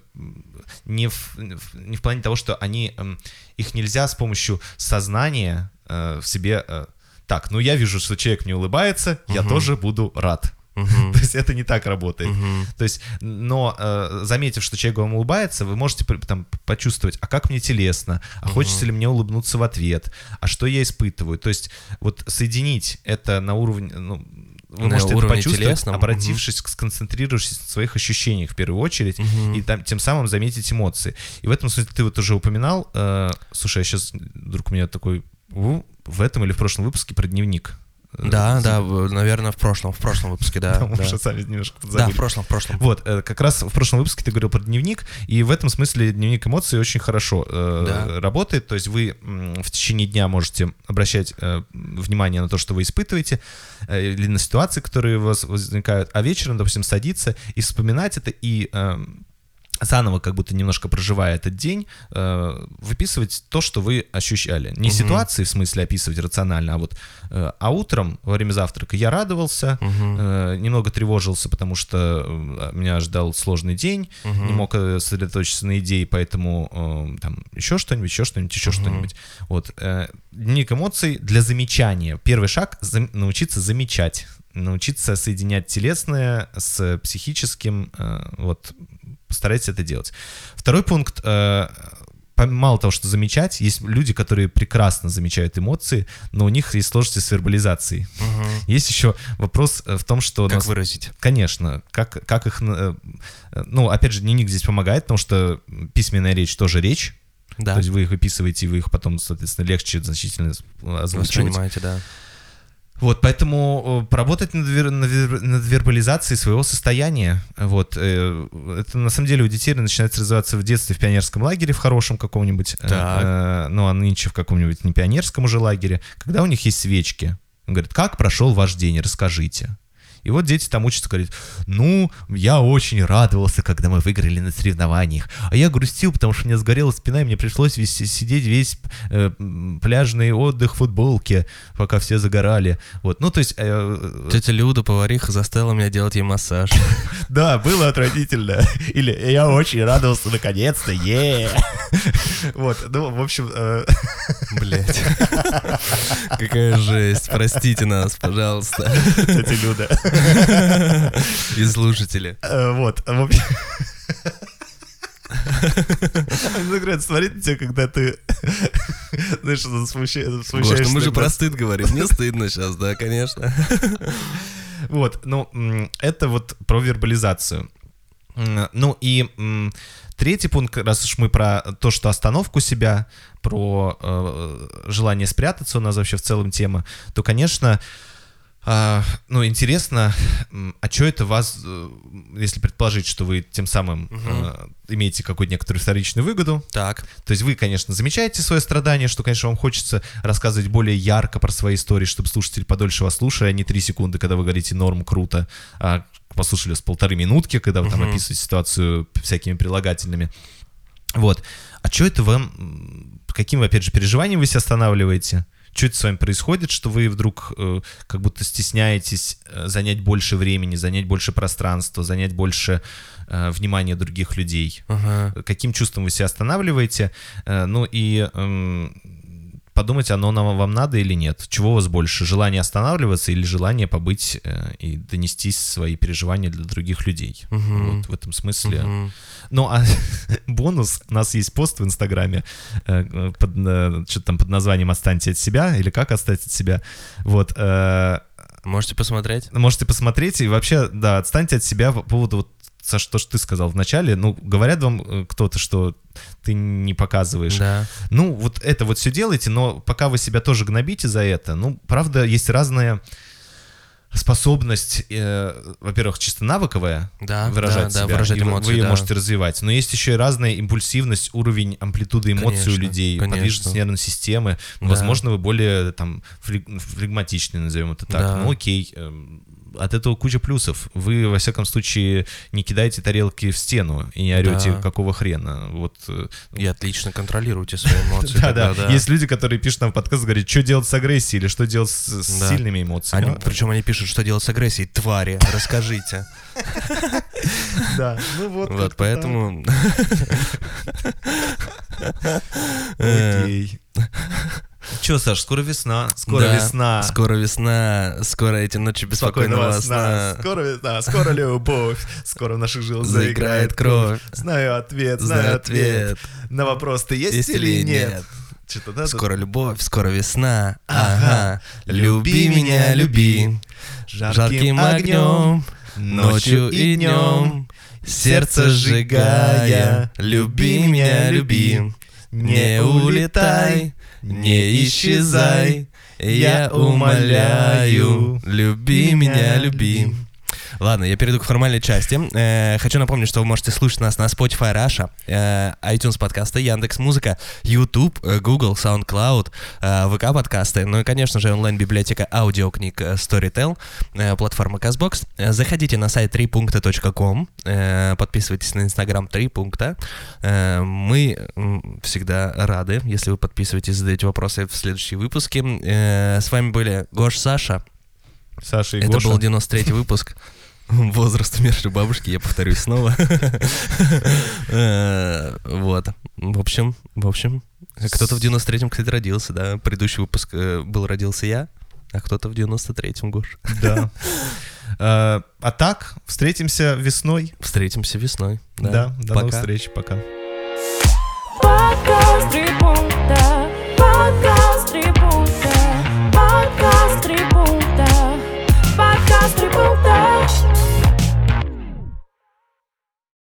не в, не в плане того, что они, эм, их нельзя с помощью сознания э, в себе... э, Так, ну я вижу, что человек мне улыбается, я Мгм. тоже буду рад. Мгм. То есть это не так работает. Мгм. То есть, но э, заметив, что человек вам улыбается, вы можете там почувствовать, а как мне телесно, а хочется ли мне улыбнуться в ответ, а что я испытываю. То есть вот соединить это на уровне, ну, вы На можете это почувствовать, телесном, обратившись, сконцентрируешься на своих ощущениях в первую очередь, Мгм. и там, тем самым заметить эмоции. И в этом смысле ты вот уже упоминал, э, слушай, я сейчас вдруг у меня такой, в этом или в прошлом выпуске про дневник. Э, Да, да, наверное, в прошлом, в прошлом выпуске, да. Да. что сами немножко Да, подзабыли. в прошлом, в прошлом. Вот, э, как раз в прошлом выпуске ты говорил про дневник, и в этом смысле дневник эмоций очень хорошо э, Да. работает. То есть вы в течение дня можете обращать внимание на то, что вы испытываете, или на ситуации, которые у вас возникают, а вечером, допустим, садиться и вспоминать это, и э, заново, как будто немножко проживая этот день, э, выписывать то, что вы ощущали. Не Мгм. ситуации, в смысле, описывать рационально, а вот э, а утром во время завтрака я радовался, Мгм. Э, немного тревожился, потому что э, меня ждал сложный день, Мгм. не мог э, сосредоточиться на идее, поэтому э, там еще что-нибудь, еще что-нибудь, еще Мгм. что-нибудь. Вот. э, Дневник эмоций для замечания. Первый шаг зам- научиться замечать, научиться соединять телесное с психическим. э, Вот постарайтесь это делать. Второй пункт. э, Мало того, что замечать, есть люди, которые прекрасно замечают эмоции, но у них есть сложности с вербализацией. Мгм. Есть еще вопрос э, в том, что... Как нас- выразить? Конечно, как, как их... э, Ну, опять же, дневник здесь помогает, потому что письменная речь тоже речь. Да, То есть вы их выписываете, вы их потом, соответственно, легче значительно озвучиваете. воспринимаете, да. Вот, поэтому э, поработать над, вер- над вер- над вербализацией своего состояния. Вот, э, это на самом деле у детей начинается развиваться в детстве в пионерском лагере в хорошем каком-нибудь, э, э, ну а нынче в каком-нибудь не пионерском уже лагере, когда у них есть свечки. Он говорит, как прошел ваш день, расскажите. И вот дети там учатся говорить, ну, я очень радовался, когда мы выиграли на соревнованиях, а я грустил, потому что мне сгорела спина, и мне пришлось весь, сидеть весь э, пляжный отдых в футболке, пока все загорали. Вот, ну, то есть... Э, Тетя Люда, повариха, заставила меня делать ей массаж. Да, было отвратительно. Или я очень радовался, наконец-то, е Вот, ну, в общем... э, Блять. Какая жесть. Простите нас, пожалуйста. Тетя Люда. И слушатели. Э, Вот, нравится смотреть на тебя, когда ты, знаешь, смущаешь, Гош, смущаешься. ну мы же про стыд говорим. Мне стыдно сейчас, да, конечно. Вот, ну, это вот про вербализацию. Ну и третий пункт, раз уж мы про то, что остановку себя, про э, желание спрятаться, у нас вообще в целом тема, то, конечно, а, ну, интересно, а что это вас, э, если предположить, что вы тем самым э, имеете какую-то некоторую вторичную выгоду, Так. то есть вы, конечно, замечаете свое страдание, что, конечно, вам хочется рассказывать более ярко про свои истории, чтобы слушатель подольше вас слушали, а не три секунды, когда вы говорите «норм, круто», а послушали с полторы минутки, когда вы там Мгм. описываете ситуацию всякими прилагательными. Вот. А что это вам, каким, опять же, переживанием вы себя останавливаете? Что это с вами происходит, что вы вдруг э, как будто стесняетесь э, занять больше времени, занять больше пространства, занять больше э, внимания других людей? Ага. каким чувством вы себя останавливаете, э, ну и эм, подумать, оно нам, вам надо или нет. Чего у вас больше, желание останавливаться или желание побыть э, и донести свои переживания для других людей? Мгм. Вот в этом смысле. Мгм. Ну, а бонус, у нас есть пост в Инстаграме, э, под, э, что-то там под названием «Отстаньте от себя» или «Как отстать от себя». Вот, э, Можете посмотреть? Можете посмотреть и вообще, да, отстаньте от себя по поводу вот Саш, то, что ты сказал в начале, ну, говорят вам э, кто-то, что ты не показываешь. Да. Ну, вот это вот все делайте, но пока вы себя тоже гнобите за это, ну, правда, есть разная способность, э, во-первых, чисто навыковая Да, выражать да, да, себя, выражать и вы- эмоции, вы ее да. можете развивать. Но есть еще и разная импульсивность, уровень амплитуды эмоций у Конечно, людей, конечно. подвижность нервной системы. Да. Возможно, вы более там флег- флегматичны, назовем это так. Да. Ну окей, эм, от этого куча плюсов. Вы, во всяком случае, не кидаете тарелки в стену и не орете, Да. какого хрена. Вот э, И отлично контролируете свои эмоции. да, да, Есть люди, которые пишут нам подкаст, говорят, что делать с агрессией или что делать с, сильными эмоциями. Причем они пишут, что делать с агрессией. Твари, расскажите. Да, ну вот. Вот, поэтому... Окей. Че, Саш, скоро весна, скоро да, весна. Скоро весна, скоро эти ночи беспокойного сна. Скоро весна, скоро любовь, скоро в наших жилах Заиграет кровь. Знаю ответ, Знаю знаю ответ. ответ. На вопрос, ты есть, Есть или нет? нет? Что-то, да? Скоро любовь, скоро весна. Ага. Люби меня, люби. Жарким огнем, ночью и днем. Сердце сжигая, люби меня, люби. Не улетай, не исчезай, я умоляю, люби меня, люби. Ладно, я перейду к формальной части. Э, хочу напомнить, что вы можете слушать нас на Spotify Russia, э, iTunes подкасты, Яндекс Музыка, YouTube, э, Google, SoundCloud, э, ВК подкасты, ну и, конечно же, онлайн-библиотека аудиокниг Storytel, э, платформа. Э, Заходите на сайт 3.com, э, подписывайтесь на Инстаграм 3 пункта. Э, Мы всегда рады, если вы подписываетесь, задаете вопросы в следующие выпуски. Э, С вами были Гош Саша. Саша и Это Гоша. был 93-й выпуск. возраст умершей бабушки, я повторюсь снова. Э, вот. В общем, в общем, кто-то в 93-м, кстати, родился, да. Предыдущий выпуск э, был «Родился я», а кто-то в 93-м, Гош. Да. Э, а так, встретимся весной. Встретимся весной. Да, до новых встреч, пока. Подкаст «Три подкаст «Три подкаст «Три подкаст «Три. Podcast.